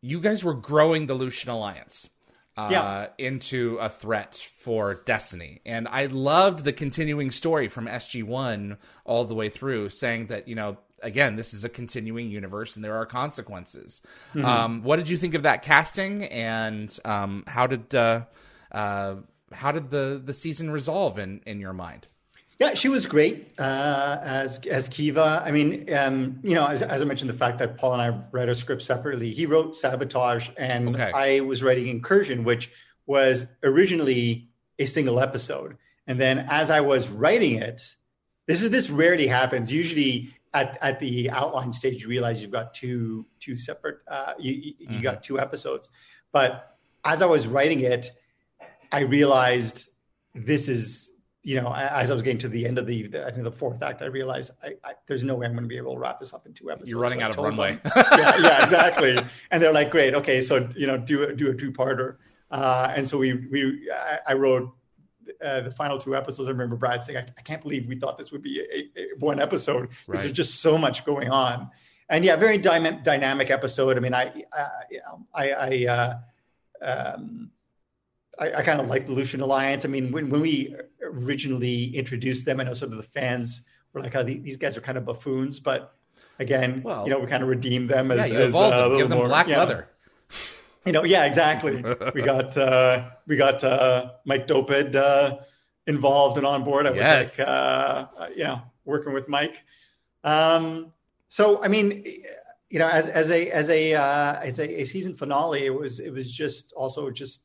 you guys were growing the Lucian Alliance. Uh, Yeah. into a threat for Destiny. And I loved the continuing story from SG1 all the way through, saying that, you know, again, this is a continuing universe and there are consequences. Mm-hmm. Um, what did you think of that casting and um, how did uh, uh, how did the, the season resolve in, in your mind? Yeah, she was great uh, as as Kiva. I mean, um, you know, as, as I mentioned, the fact that Paul and I read a script separately. He wrote Sabotage, and Okay. I was writing Incursion, which was originally a single episode. And then as I was writing it, this is this rarely happens. Usually at, at the outline stage, you realize you've got two two separate uh, you you, you got two episodes. But as I was writing it, I realized this is you know as I was getting to the end of the, the I think the fourth act, I realized I, I, there's no way I'm going to be able to wrap this up in two episodes. You're running So out of runway. them- yeah, yeah, exactly. And they're like, great, okay, so you know, do a, do a two parter. Uh, and so we we I, I wrote uh, the final two episodes. I remember Brad saying, I, I can't believe we thought this would be a, a, one episode because Right. there's just so much going on. And yeah, very dyma- dynamic episode. I mean, I I, I uh, um, I, I kind of like the Lucian Alliance. I mean, when, when we originally introduced them, I know sort of the fans were like, oh, these guys are kind of buffoons. But again, Well, you know, we kind of redeemed them yeah, as, you as uh, a little Give them more, black yeah. leather. You know, yeah, exactly. we got uh, we got uh, Mike Dopud uh, involved and on board. I was Yes. like, uh, you know, working with Mike. Um, so, I mean, you know, as as a as a uh, as a, a season finale, it was it was just also just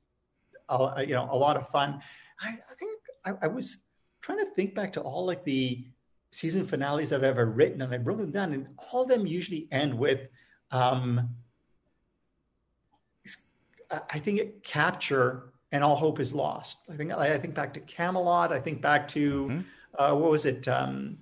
you know a lot of fun. I, I think I, I was trying to think back to all like the season finales I've ever written, and I wrote them down, and all of them usually end with. Um, I think it capture and all hope is lost. I think I think back to Camelot. I think back to Mhm. uh, what was it? Um,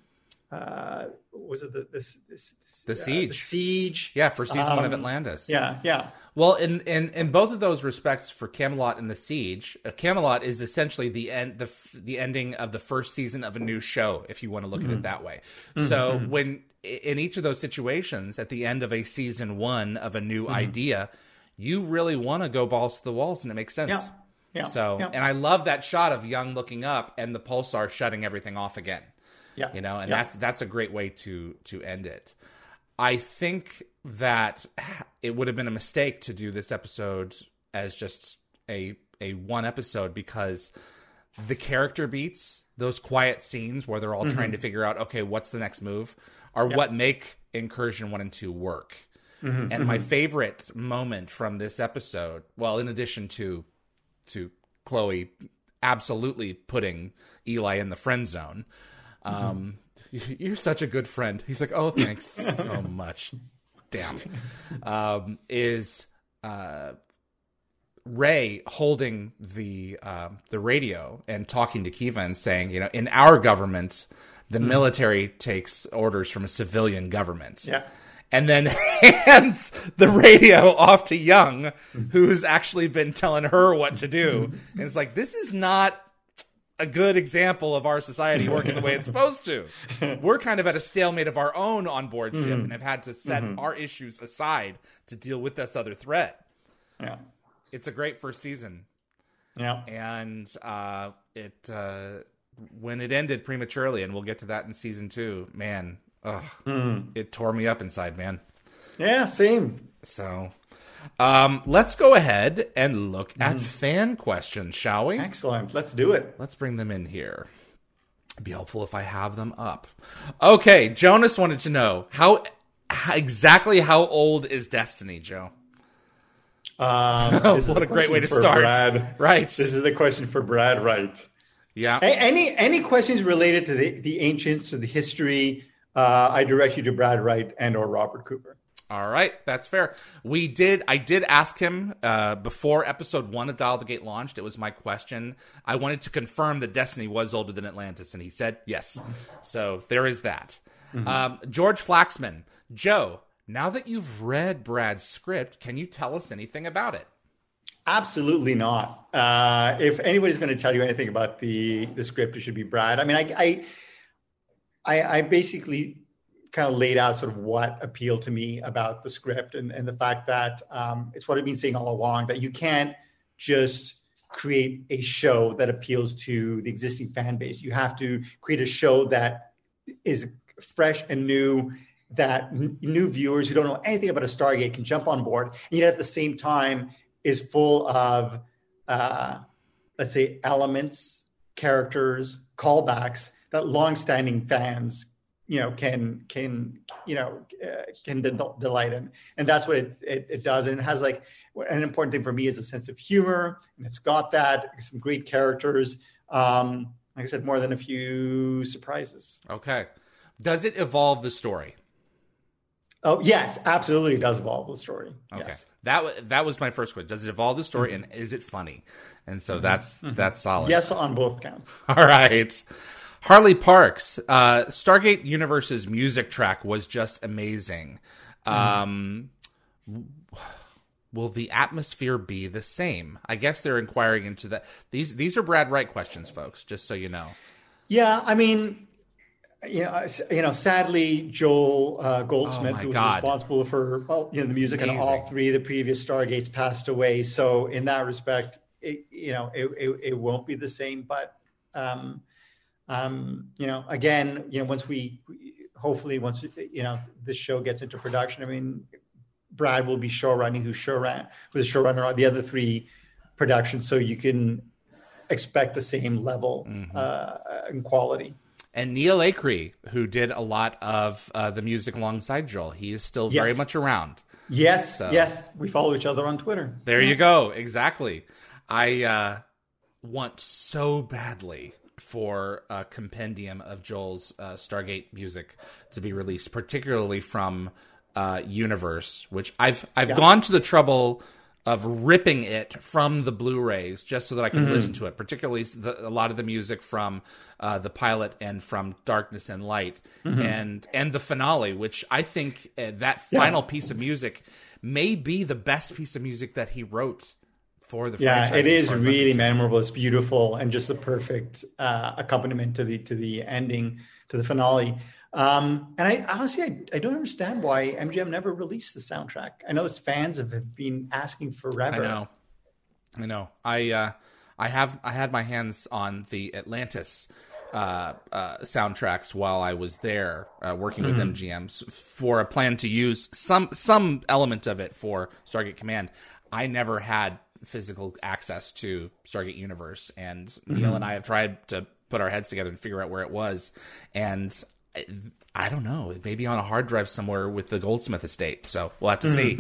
uh, was it the, this, this, this The uh, Siege. siege? Yeah, for season one of Um, Atlantis. Yeah, yeah, Well, in, in in both of those respects, for Camelot and the Siege, uh, Camelot is essentially the end the the ending of the first season of a new show, if you want to look at it mm-hmm. that way. Mm-hmm. So mm-hmm. when in each of those situations, at the end of a season one of a new idea, you really want to go balls to the walls, and it makes sense. yeah, yeah. So, yeah. and I love that shot of Young looking up and the pulsar shutting everything off again yeah. you know and Yeah. that's that's a great way to to end it i think that it would have been a mistake to do this episode as just a a one episode because the character beats those quiet scenes where they're all mm-hmm. trying to figure out okay what's the next move are what make incursion 1 and 2 work. Mm-hmm, and my mm-hmm. favorite moment from this episode well in addition to to chloe absolutely putting eli in the friend zone um, you're such a good friend. He's like, oh, thanks so much. Damn. Um, is uh, Wray holding the um the radio and talking to Kiva and saying, you know, in our government, the military takes orders from a civilian government. Yeah. And then hands the radio off to Young, who's actually been telling her what to do. And it's like, this is not a good example of our society working the way it's supposed to. We're kind of at a stalemate of our own on board ship and have had to set our issues aside to deal with this other threat. yeah, It's a great first season, yeah. and uh, it uh, when it ended prematurely, and we'll get to that in season two. Man, ugh, it tore me up inside, man. Yeah, same. So, um, let's go ahead and look at fan questions, shall we? Excellent. Let's do it. Let's bring them in here. It'd be helpful if I have them up. Okay, Jonas wanted to know how, how exactly how old is Destiny, Joe? Um, this is what a great way to start. Brad. Right. This is the question for Brad Wright. Yeah. A- Any any questions related to the, the ancients or the history? Uh, I direct you to Brad Wright and or Robert Cooper. All right, that's fair. We did. I did ask him uh, before episode one of Dial the Gate launched. It was my question. I wanted to confirm that Destiny was older than Atlantis, and he said yes. So there is that. Um, George Flaxman, Joe. Now that you've read Brad's script, can you tell us anything about it? Absolutely not. Uh, if anybody's going to tell you anything about the the script, it should be Brad. I mean, I I I, I basically kind of laid out sort of what appealed to me about the script and, and the fact that um, it's what I've been saying all along that you can't just create a show that appeals to the existing fan base. You have to create a show that is fresh and new that n- new viewers who don't know anything about a Stargate can jump on board, and yet at the same time is full of, uh, let's say, elements, characters, callbacks that longstanding fans, you know, can can you know uh, can de- delight in, and that's what it, it, it does, and it has like an important thing for me is a sense of humor, and it's got that some great characters. Um, like I said, more than a few surprises. Okay. Does it evolve the story? Oh yes, absolutely, it does evolve the story. Okay, Yes. that wa- that was my first question. Does it evolve the story, and is it funny? And so that's that's solid. Yes, on both counts. All right. Harley Parks, uh, Stargate Universe's music track was just amazing. Um, will the atmosphere be the same? I guess they're inquiring into that. These these are Brad Wright questions, folks. Just so you know. Yeah, I mean, you know, you know, sadly, Joel uh, Goldsmith, Oh who was God. responsible for well, you know, the music on all three of the previous Stargates, passed away. So, in that respect, it, you know, it, it, it won't be the same. But, um, um, you know, again, you know, once we, hopefully, once you know, this show gets into production, I mean, Brad will be showrunning, who showran, who's the showrunner on the other three productions, so you can expect the same level Mm-hmm. uh, and quality. And Neal Acree, who did a lot of uh, the music alongside Joel, he is still very much around. Yes, So- yes, we follow each other on Twitter. There you go. Exactly. I uh, want so badly for a compendium of Joel's uh, Stargate music to be released, particularly from uh, Universe, which I've I've gone to the trouble of ripping it from the Blu-rays just so that I can listen to it. Particularly the, a lot of the music from uh, the pilot and from Darkness and Light, and and the finale, which I think uh, that final piece of music may be the best piece of music that he wrote for the Yeah, it is far as I'm really memorable. It's beautiful and just the perfect uh, accompaniment to the to the ending to the finale. Um, and I honestly, I, I don't understand why MGM never released the soundtrack. I know its fans have been asking forever. I know. I know. I uh, I have I had my hands on the Atlantis uh, uh, soundtracks while I was there uh, working with MGMs for a plan to use some some element of it for Stargate Command. I never had physical access to Stargate Universe, and Neal and I have tried to put our heads together and figure out where it was, and. I, I don't know. It may be on a hard drive somewhere with the Goldsmith estate. So we'll have to see.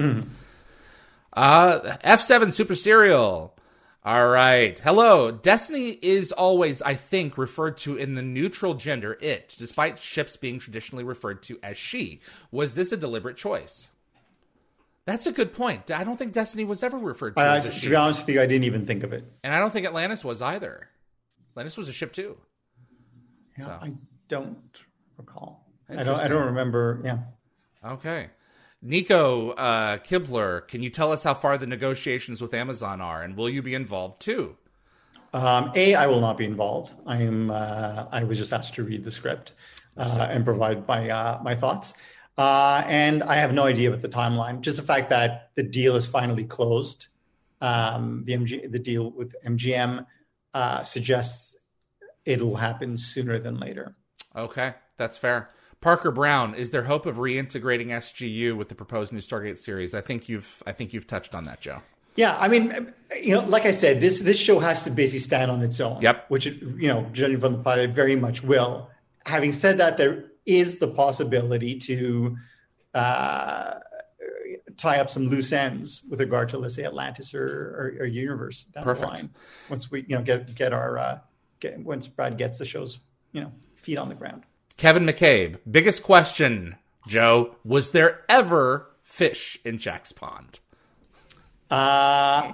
Uh, F7 Super Serial. All right. Hello. Destiny is always, I think, referred to in the neutral gender, it, despite ships being traditionally referred to as she. Was this a deliberate choice? That's a good point. I don't think Destiny was ever referred to as a to she. be honest with you, I didn't even think of it. and I don't think Atlantis was either. Atlantis was a ship too. Yeah, So. I don't recall. I don't. I don't remember. Yeah. Okay. Nico uh, Kibler, can you tell us how far the negotiations with Amazon are, and will you be involved too? Um, a, I will not be involved. I am. Uh, I was just asked to read the script uh, and provide my uh, my thoughts. Uh, and I have no idea what the timeline. Just the fact that the deal is finally closed. Um, the MG, the deal with MGM uh, suggests it'll happen sooner than later. Okay, that's fair. Parker Brown, is there hope of reintegrating SGU with the proposed new Stargate series? I think you've I think you've touched on that, Joe. Yeah, I mean, you know, like I said, this this show has to basically stand on its own. Yep. Which it, you know, judging from the pilot, very much will. Having said that, there is the possibility to uh, tie up some loose ends with regard to, let's say, Atlantis or, or, or Universe down Perfect. the line. Once we, you know, get get our uh, get once Brad gets the show's, you know, feet on the ground. Kevin McCabe, biggest question, Joe, was there ever fish in Jack's pond? Uh,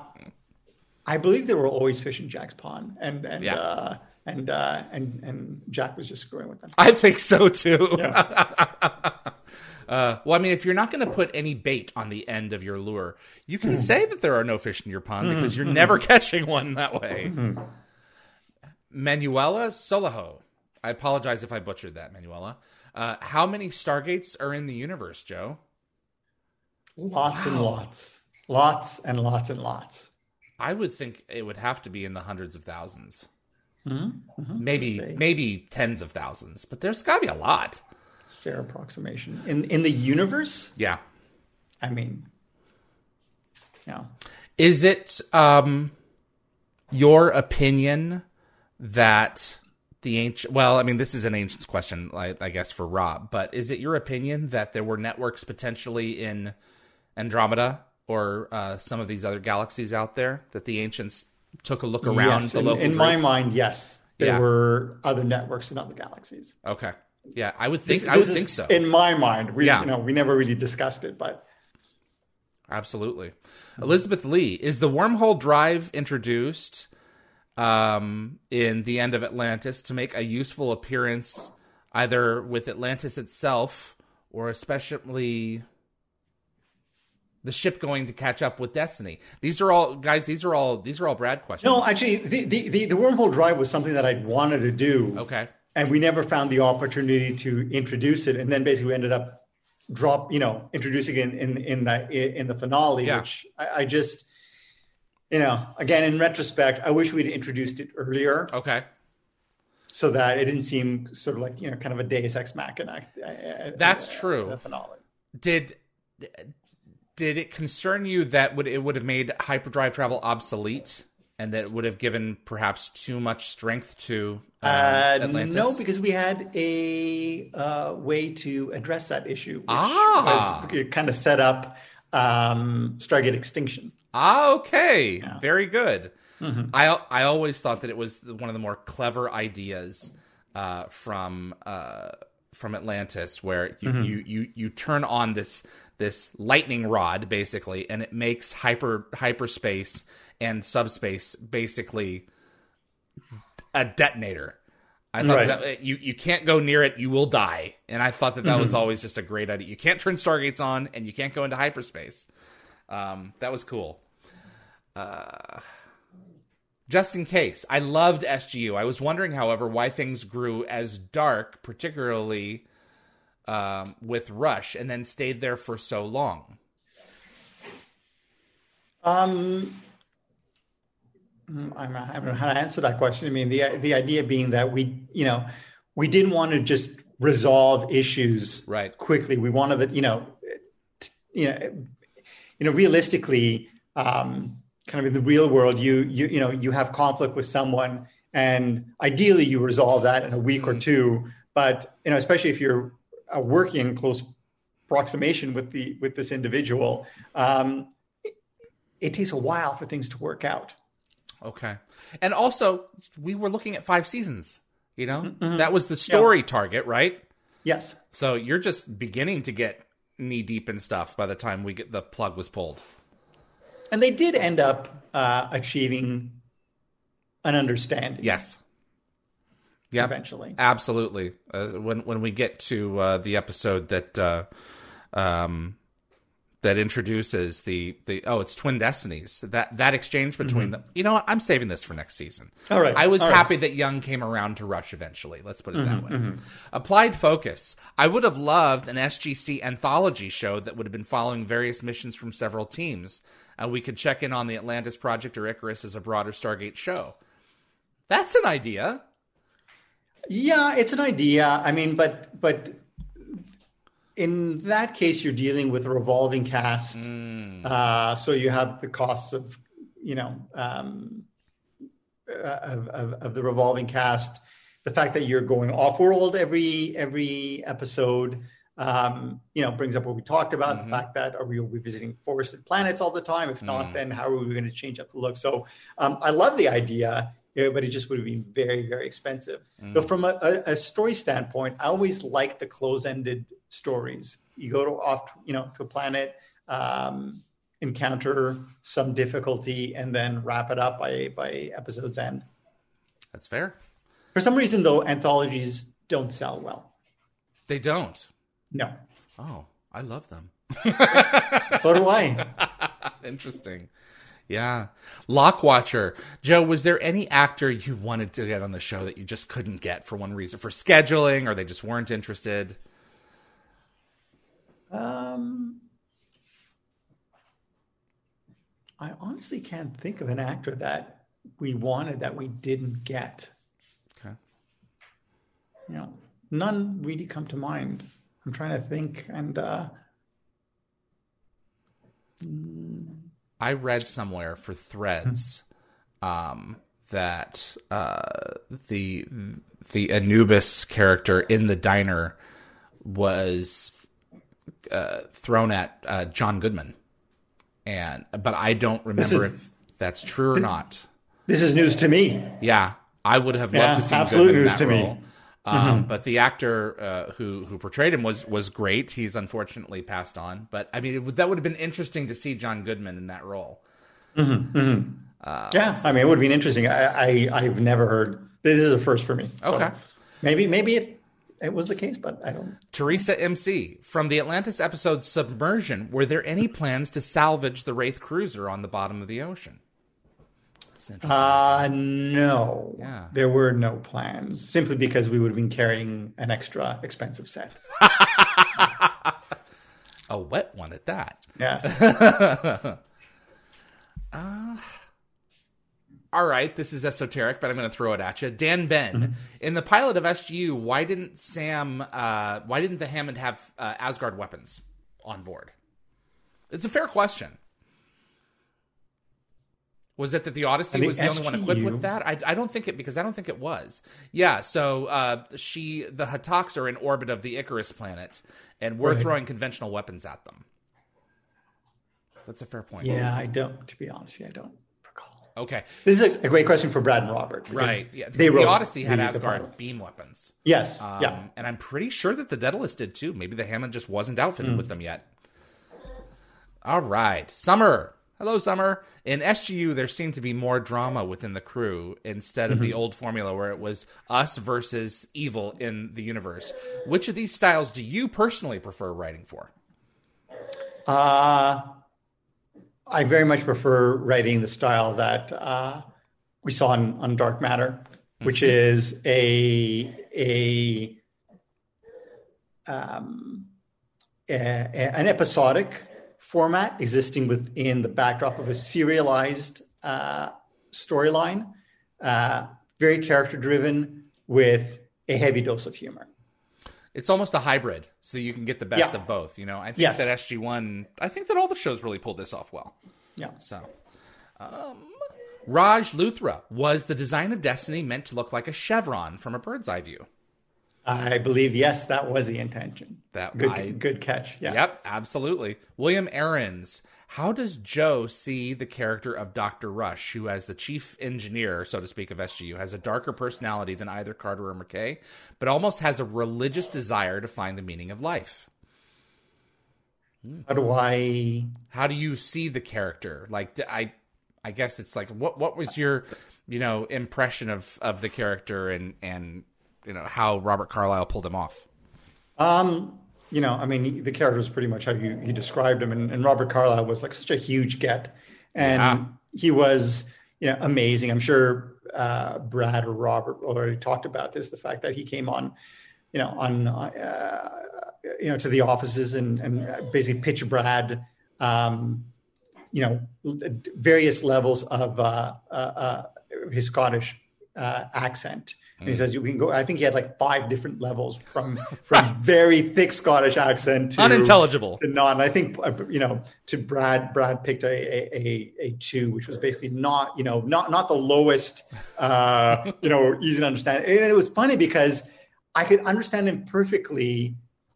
I believe there were always fish in Jack's pond, and and Yeah. uh, and uh, and and Jack was just screwing with them. I think so too. Yeah. Uh, well, I mean, if you're not going to put any bait on the end of your lure, you can say that there are no fish in your pond because you're never catching one that way. Manuela Solaho. I apologize if I butchered that, Manuela. Uh, how many Stargates are in the universe, Joe? Lots and lots, lots and lots and lots. I would think it would have to be in the hundreds of 1000s Mm-hmm. Maybe Let's maybe tens of thousands, but there's got to be a lot. It's a fair approximation. In in the universe, Yeah. I mean, yeah. Is it um your opinion that the ancient well, I mean this is an ancient's question I, I guess for Rob, but is it your opinion that there were networks potentially in Andromeda or uh, some of these other galaxies out there that the ancients took a look around yes, the in, local in group? my mind, yes, there Yeah. were other networks in other galaxies. Okay. Yeah, I would think This- I would think so. In my mind, we Yeah. you know we never really discussed it, but Absolutely. Elizabeth Lee, is the wormhole drive introduced um, in the end of Atlantis to make a useful appearance either with Atlantis itself or especially the ship going to catch up with Destiny? These are all guys, these are all these are all Brad questions. no, actually, the, the the the wormhole drive was something that I'd wanted to do. Okay. and we never found the opportunity to introduce it and then basically we ended up drop you know introducing it in in, in the in the finale Yeah. which I, I just you know again in retrospect i wish we'd introduced it earlier Okay. so that it didn't seem sort of like you know kind of a deus ex machina uh, That's uh, true. the finale Did did it concern you that would it would have made hyperdrive travel obsolete and that it would have given perhaps too much strength to um, uh, Atlantis? no because we had a uh, way to address that issue which Ah. was kind of set up um, stargate extinction Ah, okay, very good. I I always thought that it was one of the more clever ideas uh, from uh, from Atlantis, where you, you you you turn on this this lightning rod basically, and it makes hyper hyperspace and subspace basically a detonator. I thought Right. that you you can't go near it, you will die. And I thought that that was always just a great idea. You can't turn stargates on, and you can't go into hyperspace. Um, that was cool. Uh, just in case, I loved SGU. I was wondering, however, why things grew as dark, particularly um, with Rush, and then stayed there for so long. Um, mm, I'm, I don't know how to answer that question. I mean, the the idea being that we, you know, we didn't want to just resolve issues Right. quickly. We wanted that, you know, t- you know, you know, realistically, um, kind of in the real world, you you you know, you have conflict with someone, and ideally, you resolve that in a week or two. But you know, especially if you're uh, working in close approximation with the with this individual. Um, it takes a while for things to work out. Okay. And also, we were looking at five seasons. You know, that was the story target, right? Yes. So you're just beginning to get knee deep in stuff by the time we get the plug was pulled. And they did end up uh, achieving an understanding Yes. Yeah. eventually. Absolutely. Uh, when when we get to uh, the episode that uh, um, that introduces the the oh it's twin destinies that that exchange between them. You know what? I'm saving this for next season. All right. I was All right. happy that Young came around to Rush eventually. Let's put it that way. Applied Focus. I would have loved an SGC anthology show that would have been following various missions from several teams, and we could check in on the Atlantis Project or Icarus as a broader Stargate show. That's an idea. Yeah, it's an idea. I mean, but but in that case, you're dealing with a revolving cast. Uh, so you have the costs of, you know, um, uh, of, of, of the revolving cast. The fact that you're going off world every every episode, um, you know, brings up what we talked about. The fact that are we will be visiting forested planets all the time? If not, then how are we going to change up the look? So um, I love the idea. But it just would have been very, very expensive. But from a, a, a story standpoint, I always like the close-ended stories. You go to off, you know, to a planet, um, encounter some difficulty, and then wrap it up by by episode's end. That's fair. For some reason, though, anthologies don't sell well. They don't. No, Oh, I love them. so do I. Interesting. Yeah. Lockwatcher. Joe, was there any actor you wanted to get on the show that you just couldn't get for one reason? For scheduling or they just weren't interested? Um, I honestly can't think of an actor that we wanted that we didn't get. Okay. You know, none really come to mind. I'm trying to think, and uh, I read somewhere for Threads um, that uh, the the Anubis character in the diner was uh, thrown at uh, John Goodman, and but I don't remember is- if that's true or not. this is news to me. Yeah, I would have loved Yeah, to see absolute Goodman news that to me. Role. Um, But the actor uh, who who portrayed him was was great. He's unfortunately passed on. But I mean, it, would- that would have been interesting to see John Goodman in that role. yeah, I mean, it would have been interesting. I, I I've never heard. This is a first for me. So Okay. maybe maybe it it was the case, but I don't. Teresa MC from the Atlantis episode Submersion. Were there any plans to salvage the Wraith cruiser on the bottom of the ocean? Uh no. Yeah. There were no plans simply because we would have been carrying an extra expensive set. A wet one at that. Yes. All right, this is esoteric, but I'm going to throw it at you. Dan Ben, Mm-hmm. in the pilot of SGU, why didn't Sam? Uh, why didn't the Hammond have uh, Asgard weapons on board? It's a fair question. Was it that the Odyssey I think was the only one equipped with that? I, I don't think it because I don't think it was. Yeah, so uh, she the Hataks are in orbit of the Icarus planet, and we're Right. throwing conventional weapons at them. That's a fair point. yeah, I don't. To be honest, yeah, I don't recall. Okay. This is a, a great question for Brad and Robert. Right. Yeah. They wrote the Odyssey had the- the Asgard pilot. beam weapons. Yes. Um, yeah. And I'm pretty sure that the Daedalus did too. Maybe the Hammond just wasn't outfitted with them yet. All right. Summer. Hello, Summer. In SGU, there seemed to be more drama within the crew instead of the old formula where it was us versus evil in the universe. Which of these styles do you personally prefer writing for? Uh, I very much prefer writing the style that uh, we saw on, on Dark Matter, which is a a, um, a- a- an episodic format existing within the backdrop of a serialized uh, storyline, uh, very character driven with a heavy dose of humor. It's almost a hybrid, so you can get the best Yeah. of both. You know, I think Yes. that SG1, I think that all the shows really pulled this off well. Yeah. So, um, Raj Luthra was the design of Destiny meant to look like a chevron from a bird's eye view. I believe yes, that was the intention. That good, I- good catch. Yeah. Yep, absolutely. William Aarons. How does Joe see the character of Dr. Rush, who, as the chief engineer, so to speak, of SGU, has a darker personality than either Carter or McKay, but almost has a religious desire to find the meaning of life? How do I? How do you see the character? Like, I, I guess it's like, what, what was your, you know, impression of of the character and and you know how Robert Carlyle pulled him off? Um, you know, I mean, the character was pretty much how you, you described him, and, and Robert Carlyle was like such a huge get, and Yeah. he was, you know, amazing. I'm sure uh, Brad or Robert already talked about this, the fact that he came on, you know, on, uh, you know, to the offices and and basically pitch Brad, um, you know, various levels of uh, uh, uh, his Scottish uh, accent. And he says you can go. I think he had like five different levels from from very thick Scottish accent to Unintelligible. to non. I think uh, you know to Brad. Brad picked a a, a, a two, which was basically not you know not not the lowest. Uh, you know, easy to understand. And it was funny because I could understand him perfectly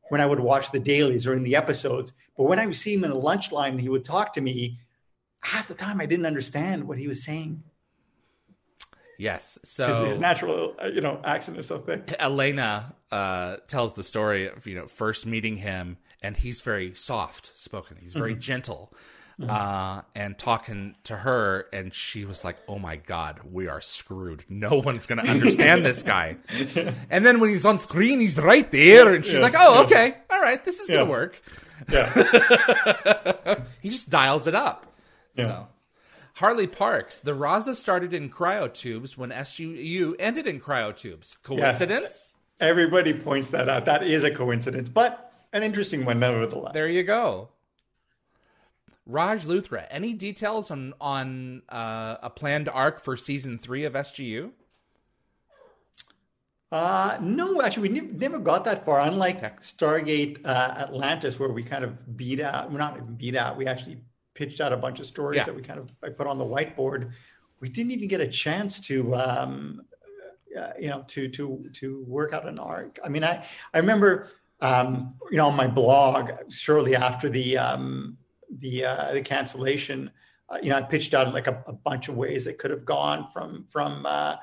when I would watch the dailies or in the episodes. But when I would see him in the lunch line and he would talk to me, half the time I didn't understand what he was saying. Yes. So his natural, uh, you know, accent is so thick. Elena uh, tells the story of you know first meeting him, and he's very soft spoken. He's very gentle, uh, and talking to her, and she was like, "Oh my god, we are screwed. No one's going to understand this guy." And then when he's on screen, he's right there, and she's Yeah. like, "Oh, okay, all right, this is going to work." Yeah. He just dials it up. Yeah. So. Harley Parks, the Raza started in cryotubes when SGU ended in cryotubes. Coincidence? Everybody points that out. That is a coincidence, but an interesting one nevertheless. There you go. Raj Luthra, any details on on uh, a planned arc for season three of SGU? Uh, no, actually, we ne- never got that far. Unlike. Stargate uh, Atlantis, where we kind of beat out, we're not even beat out, we actually pitched out a bunch of stories yeah. that we kind of I put on the whiteboard. We didn't even get a chance to, um, uh, you know, to to to work out an arc. I mean, I I remember, um, you know, on my blog shortly after the um, the uh, the cancellation, uh, you know, I pitched out like a, a, bunch of ways it could have gone from from uh,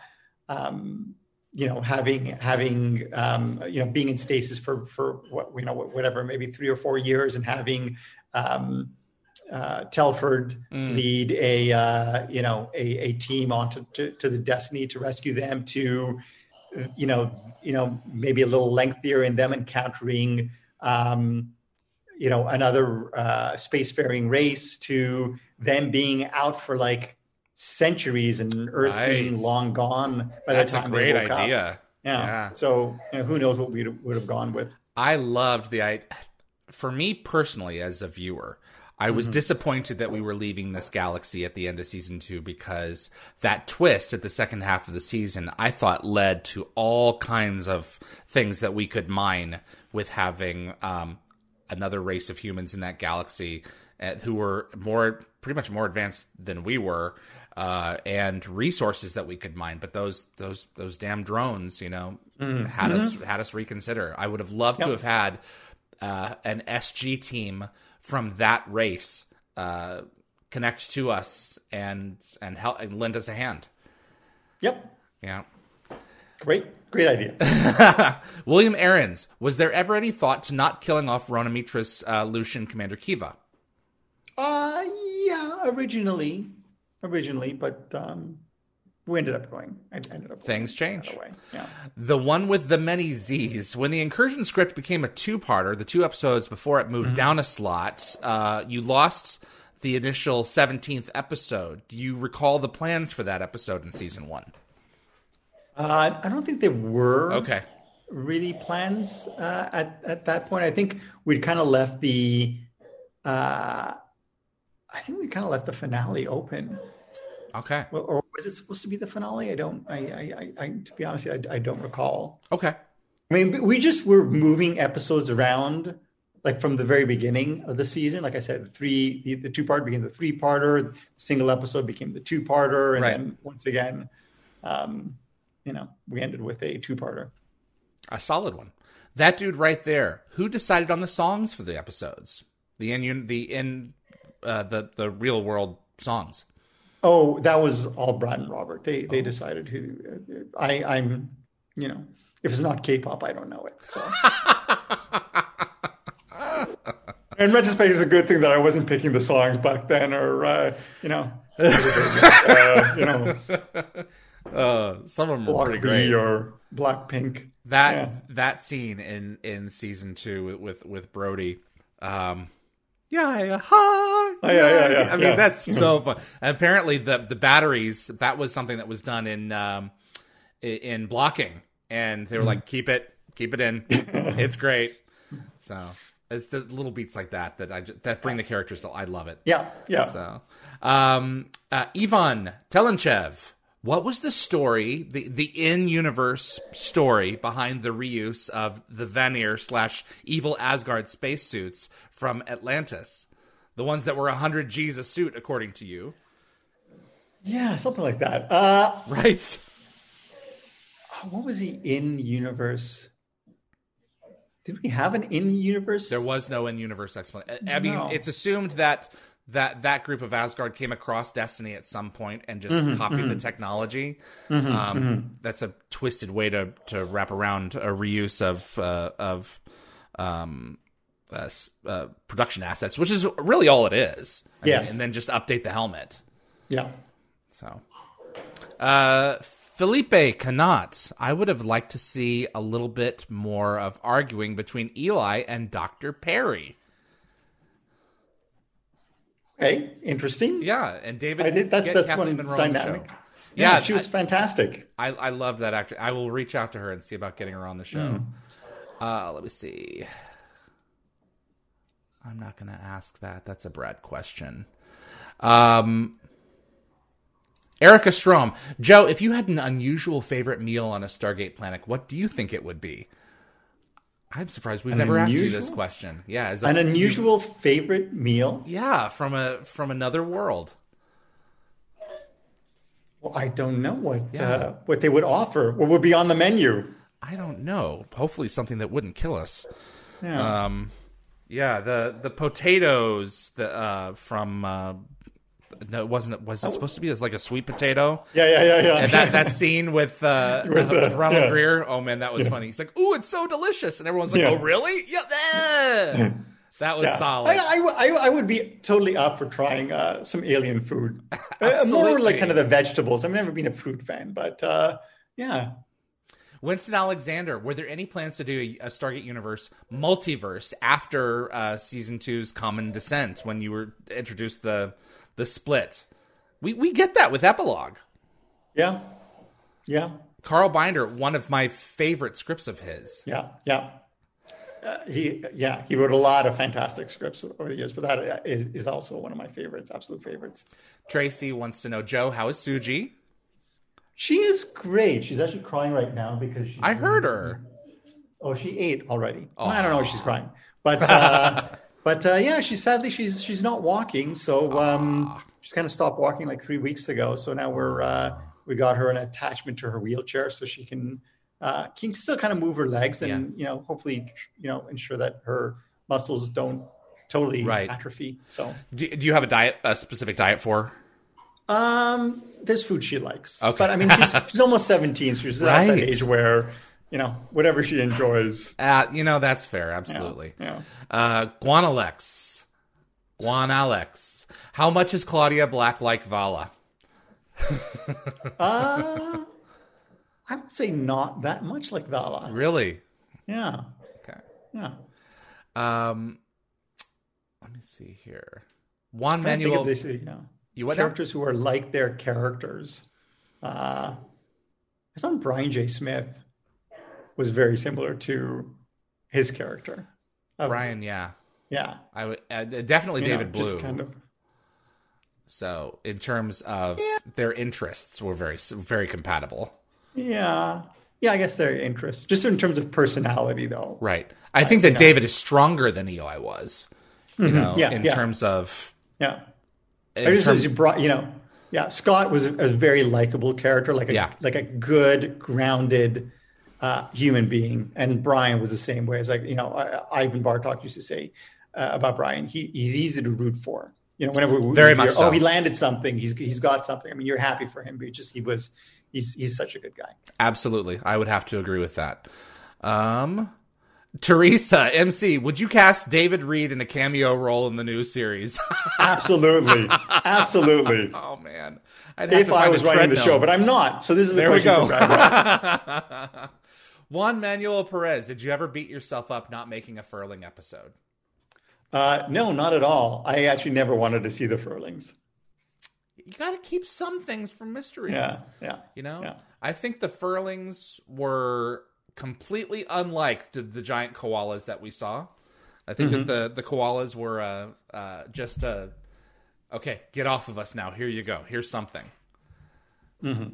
um, you know having having um, you know being in stasis for for what you know whatever maybe three or four years and having um, uh, Telford mm. lead a uh, you know a, a team onto to, to, the Destiny to rescue them to you know you know maybe a little lengthier in them encountering um, you know another uh, spacefaring race to them being out for like centuries and Earth right. being long gone by That's the time a great they woke idea. Up. Yeah. yeah. So you know, who knows what we would have gone with. I loved the I for me personally as a viewer. I was mm-hmm. disappointed that we were leaving this galaxy at the end of season two because that twist at the second half of the season I thought led to all kinds of things that we could mine with having um, another race of humans in that galaxy uh, who were more pretty much more advanced than we were uh, and resources that we could mine. But those those those damn drones, you know, mm-hmm. had us had us reconsider. I would have loved yep. to have had uh, an SG team from that race uh, connect to us and and help and lend us a hand. Yep. Yeah. Great, great idea. William Aarons, was there ever any thought to not killing off Rhona Mitra's uh, Lucian Commander Kiva? Uh, yeah, originally originally, but um, we ended up going. I ended up things change. Yeah. The one with the many Z's. When the incursion script became a two-parter, the two episodes before it moved mm-hmm. down a slot, uh, you lost the initial seventeenth episode. Do you recall the plans for that episode in season one? Uh, I don't think there were. Okay. Really plans uh, at at that point. I think we'd kind of left the. Uh, I think we kind of left the finale open. Okay. Or, or was it supposed to be the finale? I don't. I. I. I, to be honest, I, I don't recall. Okay. I mean, we just were moving episodes around, like from the very beginning of the season. Like I said, the three, the, the two part became the three parter. Single episode became the two parter, and right. then once again, um, you know, we ended with a two parter. A solid one. That dude right there. Who decided on the songs for the episodes? The in the in uh, the the real world songs. Oh, that was all Brad and Robert. They they oh. decided who. I I'm you know if it's not K-pop, I don't know it. So. in retrospect, it's a good thing that I wasn't picking the songs back then, or uh, you know, uh, you know, uh, some of them were pretty great. Or Blackpink. That yeah. that scene in in season two with with Brody. Um, yeah, yeah, hi. Yeah, yeah, yeah. I mean, that's so fun. Apparently, the the batteries that was something that was done in um, in blocking, and they were like, keep it, keep it in. it's great. So it's the little beats like that that I just, that bring the characters to. I love it. Yeah, yeah. So, um, uh, Ivan Telenchev what was the story, the the in universe story behind the reuse of the Vanir slash evil Asgard spacesuits from Atlantis, the ones that were hundred G's a suit, according to you? Yeah, something like that. Uh, right. What was the in universe? Did we have an in universe? There was no in universe explanation. I mean, no. it's assumed that that that group of Asgard came across Destiny at some point and just mm-hmm, copied mm-hmm. the technology. Mm-hmm, um, mm-hmm. that's a twisted way to to wrap around a reuse of uh, of um, uh, uh, production assets, which is really all it is. I yes, mean, and then just update the helmet. Yeah. So, uh, Felipe Cannot, I would have liked to see a little bit more of arguing between Eli and Doctor Perry. Okay, interesting. Yeah, and David. I did. That's that's Kathleen one Munroe dynamic. On yeah, yeah, she was I, fantastic. I I love that actor. I will reach out to her and see about getting her on the show. Mm. Uh, let me see. I'm not going to ask that. That's a Brad question. Um, Erica Strom, Joe, if you had an unusual favorite meal on a Stargate planet, what do you think it would be? I'm surprised we've never asked you this question. Yeah, as An unusual favorite meal? yeah, from a from another world. Well, I don't know what Yeah. uh, what they would offer. What would be on the menu? I don't know. Hopefully, something that wouldn't kill us. Yeah. Um, yeah, the the potatoes the uh, from uh, no, it wasn't. Was it supposed to be as like a sweet potato? yeah, yeah, yeah, yeah. And that that scene with uh, with, the- Ronald yeah. Greer. Oh man, that was funny. He's like, "Ooh, it's so delicious," and everyone's like, Yeah. "Oh, really? Yeah." eh." that was Yeah. solid. I would be totally up for trying uh, some alien food. Uh, more like kind of the vegetables. I've never been a fruit fan, but uh, yeah. Winston Alexander, were there any plans to do a, a Stargate Universe multiverse after uh, season two's Common Descent when you were introduced the the split? We we get that with Epilogue. Yeah. Yeah. Carl Binder, one of my favorite scripts of his. Yeah. Yeah. Uh, he, yeah, he wrote a lot of fantastic scripts over the years, but that is, is also one of my favorites, absolute favorites. Tracy wants to know, Joe, how is Suji? She is great. She's actually crying right now because she. I heard her. Oh, she ate already. I don't know if she's crying, but uh, but uh, yeah, she's sadly she's she's not walking. So um, she's kind of stopped walking like three weeks ago. So now we're uh, we got her an attachment to her wheelchair so she can uh, can still kind of move her legs and you know hopefully you know ensure that her muscles don't totally Right. atrophy. So Do, do you have a diet, a specific diet for? her? um, there's food she likes, Okay. but I mean she's she's almost seventeen, so she's at that age where you know whatever she enjoys. Uh, you know, that's fair. Absolutely. you know. Uh, Guanalex. Guanalex. How much is Claudia Black like Vala? Uh, I would say not that much like Vala. Really? Yeah, Okay. yeah. Um, let me see here. Juan Manuel. of this, you know, You what now? characters who are like their characters. Uh, it's thought Brian J. Smith was very similar to his character. Of- Brian, yeah. yeah, I would uh, definitely you know, David just Blue. kind of. So in terms of their interests, were very very compatible. Yeah, yeah. I guess their interests, just in terms of personality, though. Right. I think that David is stronger than Eli was. You know, Mm-hmm. Yeah, in yeah. terms of Yeah. in I just terms- you brought, you know, yeah. Scott was a, a very likable character, like a Yeah. like a good, grounded uh, human being, and Brian was the same way. As like you know, I, Ivon Bartok used to say uh, about Brian, he he's easy to root for. You know, whenever we Very hear, much so. oh, he landed something, he's he's got something. I mean, you're happy for him, but just he was he's he's such a good guy. Absolutely. I would have to agree with that. Um Teresa, MC, would you cast David Reed in a cameo role in the new series? Absolutely, absolutely. oh man. I'd have If to I was a running the show, but I'm not. So this is a There we go. for Brad Wright. Juan Manuel Perez, did you ever beat yourself up not making a furling episode? Uh, no, not at all. I actually never wanted to see the Furlings. You got to keep some things from mysteries. Yeah, yeah. You know, Yeah. I think the furlings were completely unlike the, the giant koalas that we saw. I think Mm-hmm. that the the koalas were uh, uh, just uh, okay. Get off of us now. Here you go. Here's something. Mm-hmm.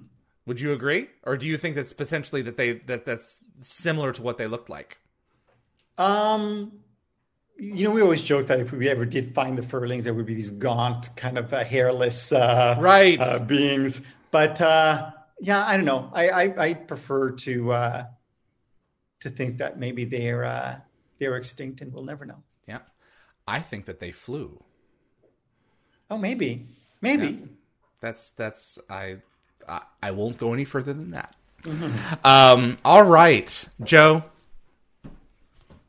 Would you agree, or do you think that's potentially that they that that's similar to what they looked like? Um, you know, we always joke that if we ever did find the Furlings, there would be these gaunt, kind of uh, hairless, uh, Right. uh, beings. But uh, yeah, I don't know. I I, I prefer to uh, to think that maybe they're uh, they're extinct and we'll never know. Yeah, I think that they flew. Oh, maybe, maybe. That's that's I I, I won't go any further than that. Mm-hmm. Um, all right, Joe.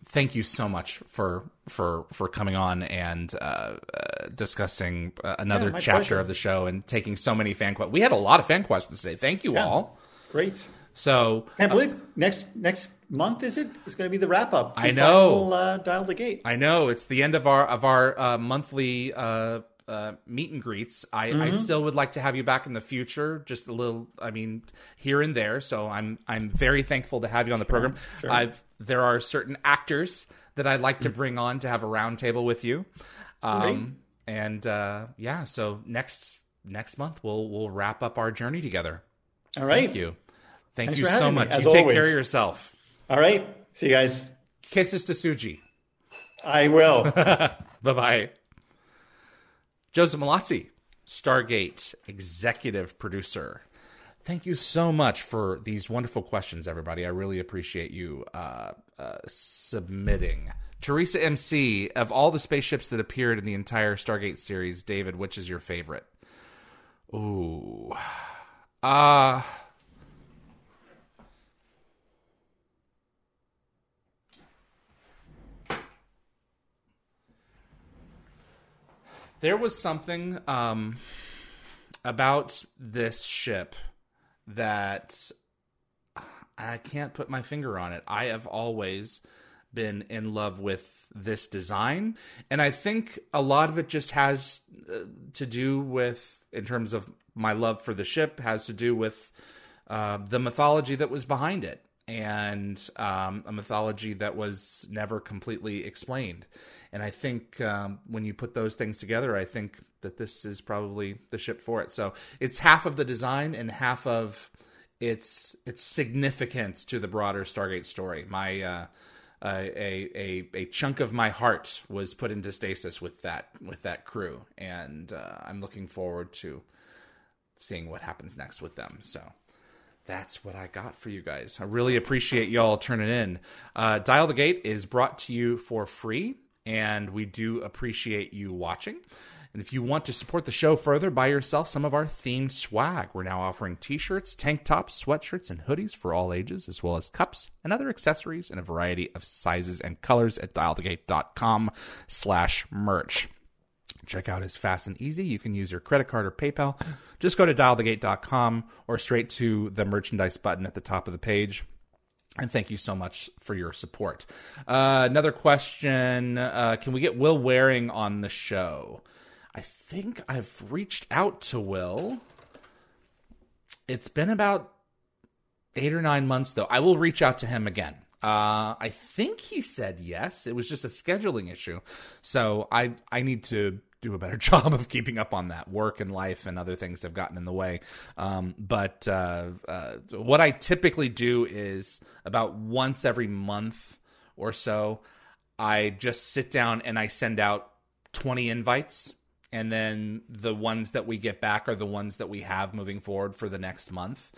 Thank you so much for for for coming on and uh, uh, discussing uh, another Yeah, chapter pleasure. of the show and taking so many fan questions. We had a lot of fan questions today. Thank you Yeah. all. Great. So Can't believe next next month is it? It's going to be the wrap up. I know. Uh, dial the gate. I know it's the end of our of our uh, monthly uh, uh, meet and greets. I, Mm-hmm. I still would like to have you back in the future, just a little. I mean, here and there. So I'm I'm very thankful to have you on the program. I've there are certain actors that I'd like to bring on to have a roundtable with you. Um, and uh, yeah, so next next month we'll we'll wrap up our journey together. All right. Thank you. Thank Thanks you so me, much. you take care of yourself. All right. See you guys. Kisses to Suji. I will. bye bye. Joseph Mallozzi, Stargate executive producer. Thank you so much for these wonderful questions, everybody. I really appreciate you uh, uh, submitting. Teresa MC, of all the spaceships that appeared in the entire Stargate series, David, which is your favorite? Ooh. Uh there was something um, about this ship that I can't put my finger on it. I have always been in love with this design, and I think a lot of it just has uh, to do with, in terms of my love for the ship, has to do with uh, the mythology that was behind it, and um, a mythology that was never completely explained. And I think um, when you put those things together, I think that this is probably the ship for it. So it's half of the design and half of its its significance to the broader Stargate story. My uh, a, a a chunk of my heart was put into stasis with that with that crew, and uh, I'm looking forward to seeing what happens next with them. So that's what I got for you guys. I really appreciate y'all turning in. Uh, Dial the Gate is brought to you for free, and we do appreciate you watching. And if you want to support the show further, buy yourself some of our themed swag. We're now offering t shirts, tank tops, sweatshirts, and hoodies for all ages, as well as cups and other accessories in a variety of sizes and colors at dialthegate.com slash merch. Checkout is fast and easy. You can use your credit card or PayPal. Just go to dialthegate.com or straight to the merchandise button at the top of the page. And thank you so much for your support. Uh, another question uh, Can we get Will Waring on the show? I think I've reached out to Will. It's been about eight or nine months, though. I will reach out to him again. Uh, I think he said yes. It was just a scheduling issue. So I, I need to do a better job of keeping up on that. Work and life and other things have gotten in the way. Um, but uh, uh, what I typically do is about once every month or so, I just sit down and I send out 20 invites. And then the ones that we get back are the ones that we have moving forward for the next month.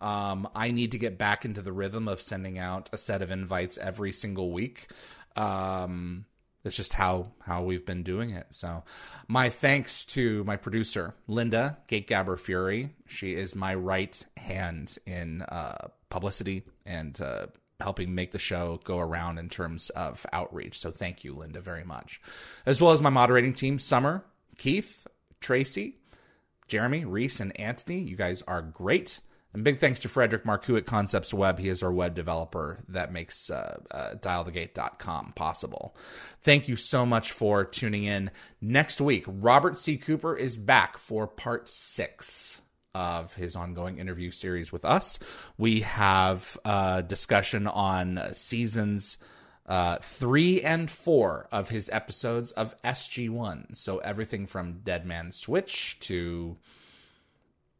Um, I need to get back into the rhythm of sending out a set of invites every single week. Um, that's just how how we've been doing it. So, my thanks to my producer Linda Gategabber Fury. She is my right hand in uh, publicity and uh, helping make the show go around in terms of outreach. So, thank you, Linda, very much. As well as my moderating team, Summer, Keith, Tracy, Jeremy, Reese, and Anthony. You guys are great. And big thanks to Frederick Marcoux at Concepts Web. He is our web developer that makes uh, uh, dialthegate.com possible. Thank you so much for tuning in. Next week, Robert C. Cooper is back for part six of his ongoing interview series with us. We have a discussion on seasons uh, three and four of his episodes of SG1. So everything from Dead Man Switch to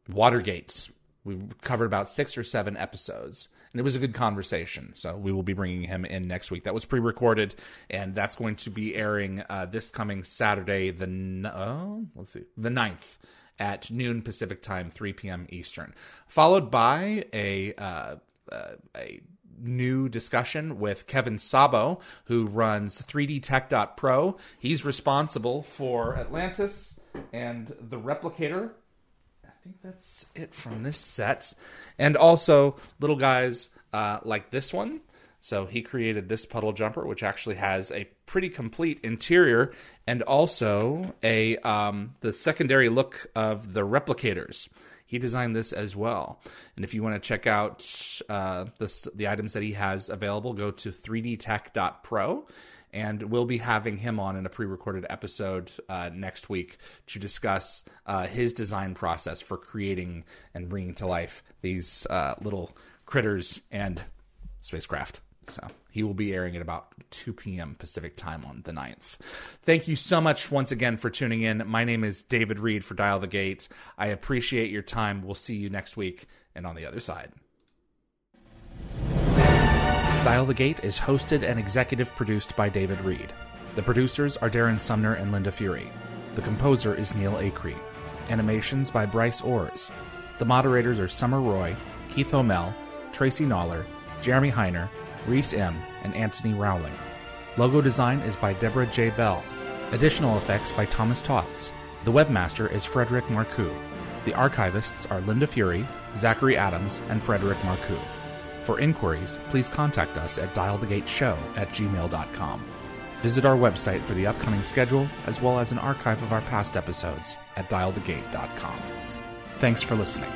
Watergate. We covered about six or seven episodes, and it was a good conversation. So we will be bringing him in next week. That was pre-recorded, and that's going to be airing uh, this coming Saturday, the n- oh, let's see, the 9th at noon Pacific time, 3 p.m. Eastern, followed by a uh, uh, a new discussion with Kevin Sabo, who runs 3dtech.pro. He's responsible for Atlantis and the Replicator. Think that's it from this set. And also little guys uh, like this one. So he created this puddle jumper, which actually has a pretty complete interior and also a um, the secondary look of the replicators. He designed this as well. And if you want to check out uh, the, the items that he has available, go to 3dtech.pro. And we'll be having him on in a pre recorded episode uh, next week to discuss uh, his design process for creating and bringing to life these uh, little critters and spacecraft. So he will be airing at about 2 p.m. Pacific time on the 9th. Thank you so much once again for tuning in. My name is David Reed for Dial the Gate. I appreciate your time. We'll see you next week and on the other side. Dial the Gate is hosted and executive produced by David Reed. The producers are Darren Sumner and Linda Fury. The composer is Neal Acree. Animations by Bryce Orrs. The moderators are Summer Roy, Keith O'Mell, Tracy Noller, Jeremy Heiner, Reese M., and Anthony Rowling. Logo design is by Deborah J. Bell. Additional effects by Thomas Tots. The webmaster is Frederick Marcoux. The archivists are Linda Fury, Zachary Adams, and Frederick Marcoux. For inquiries, please contact us at dialthegateshow at gmail.com. Visit our website for the upcoming schedule as well as an archive of our past episodes at dialthegate.com. Thanks for listening.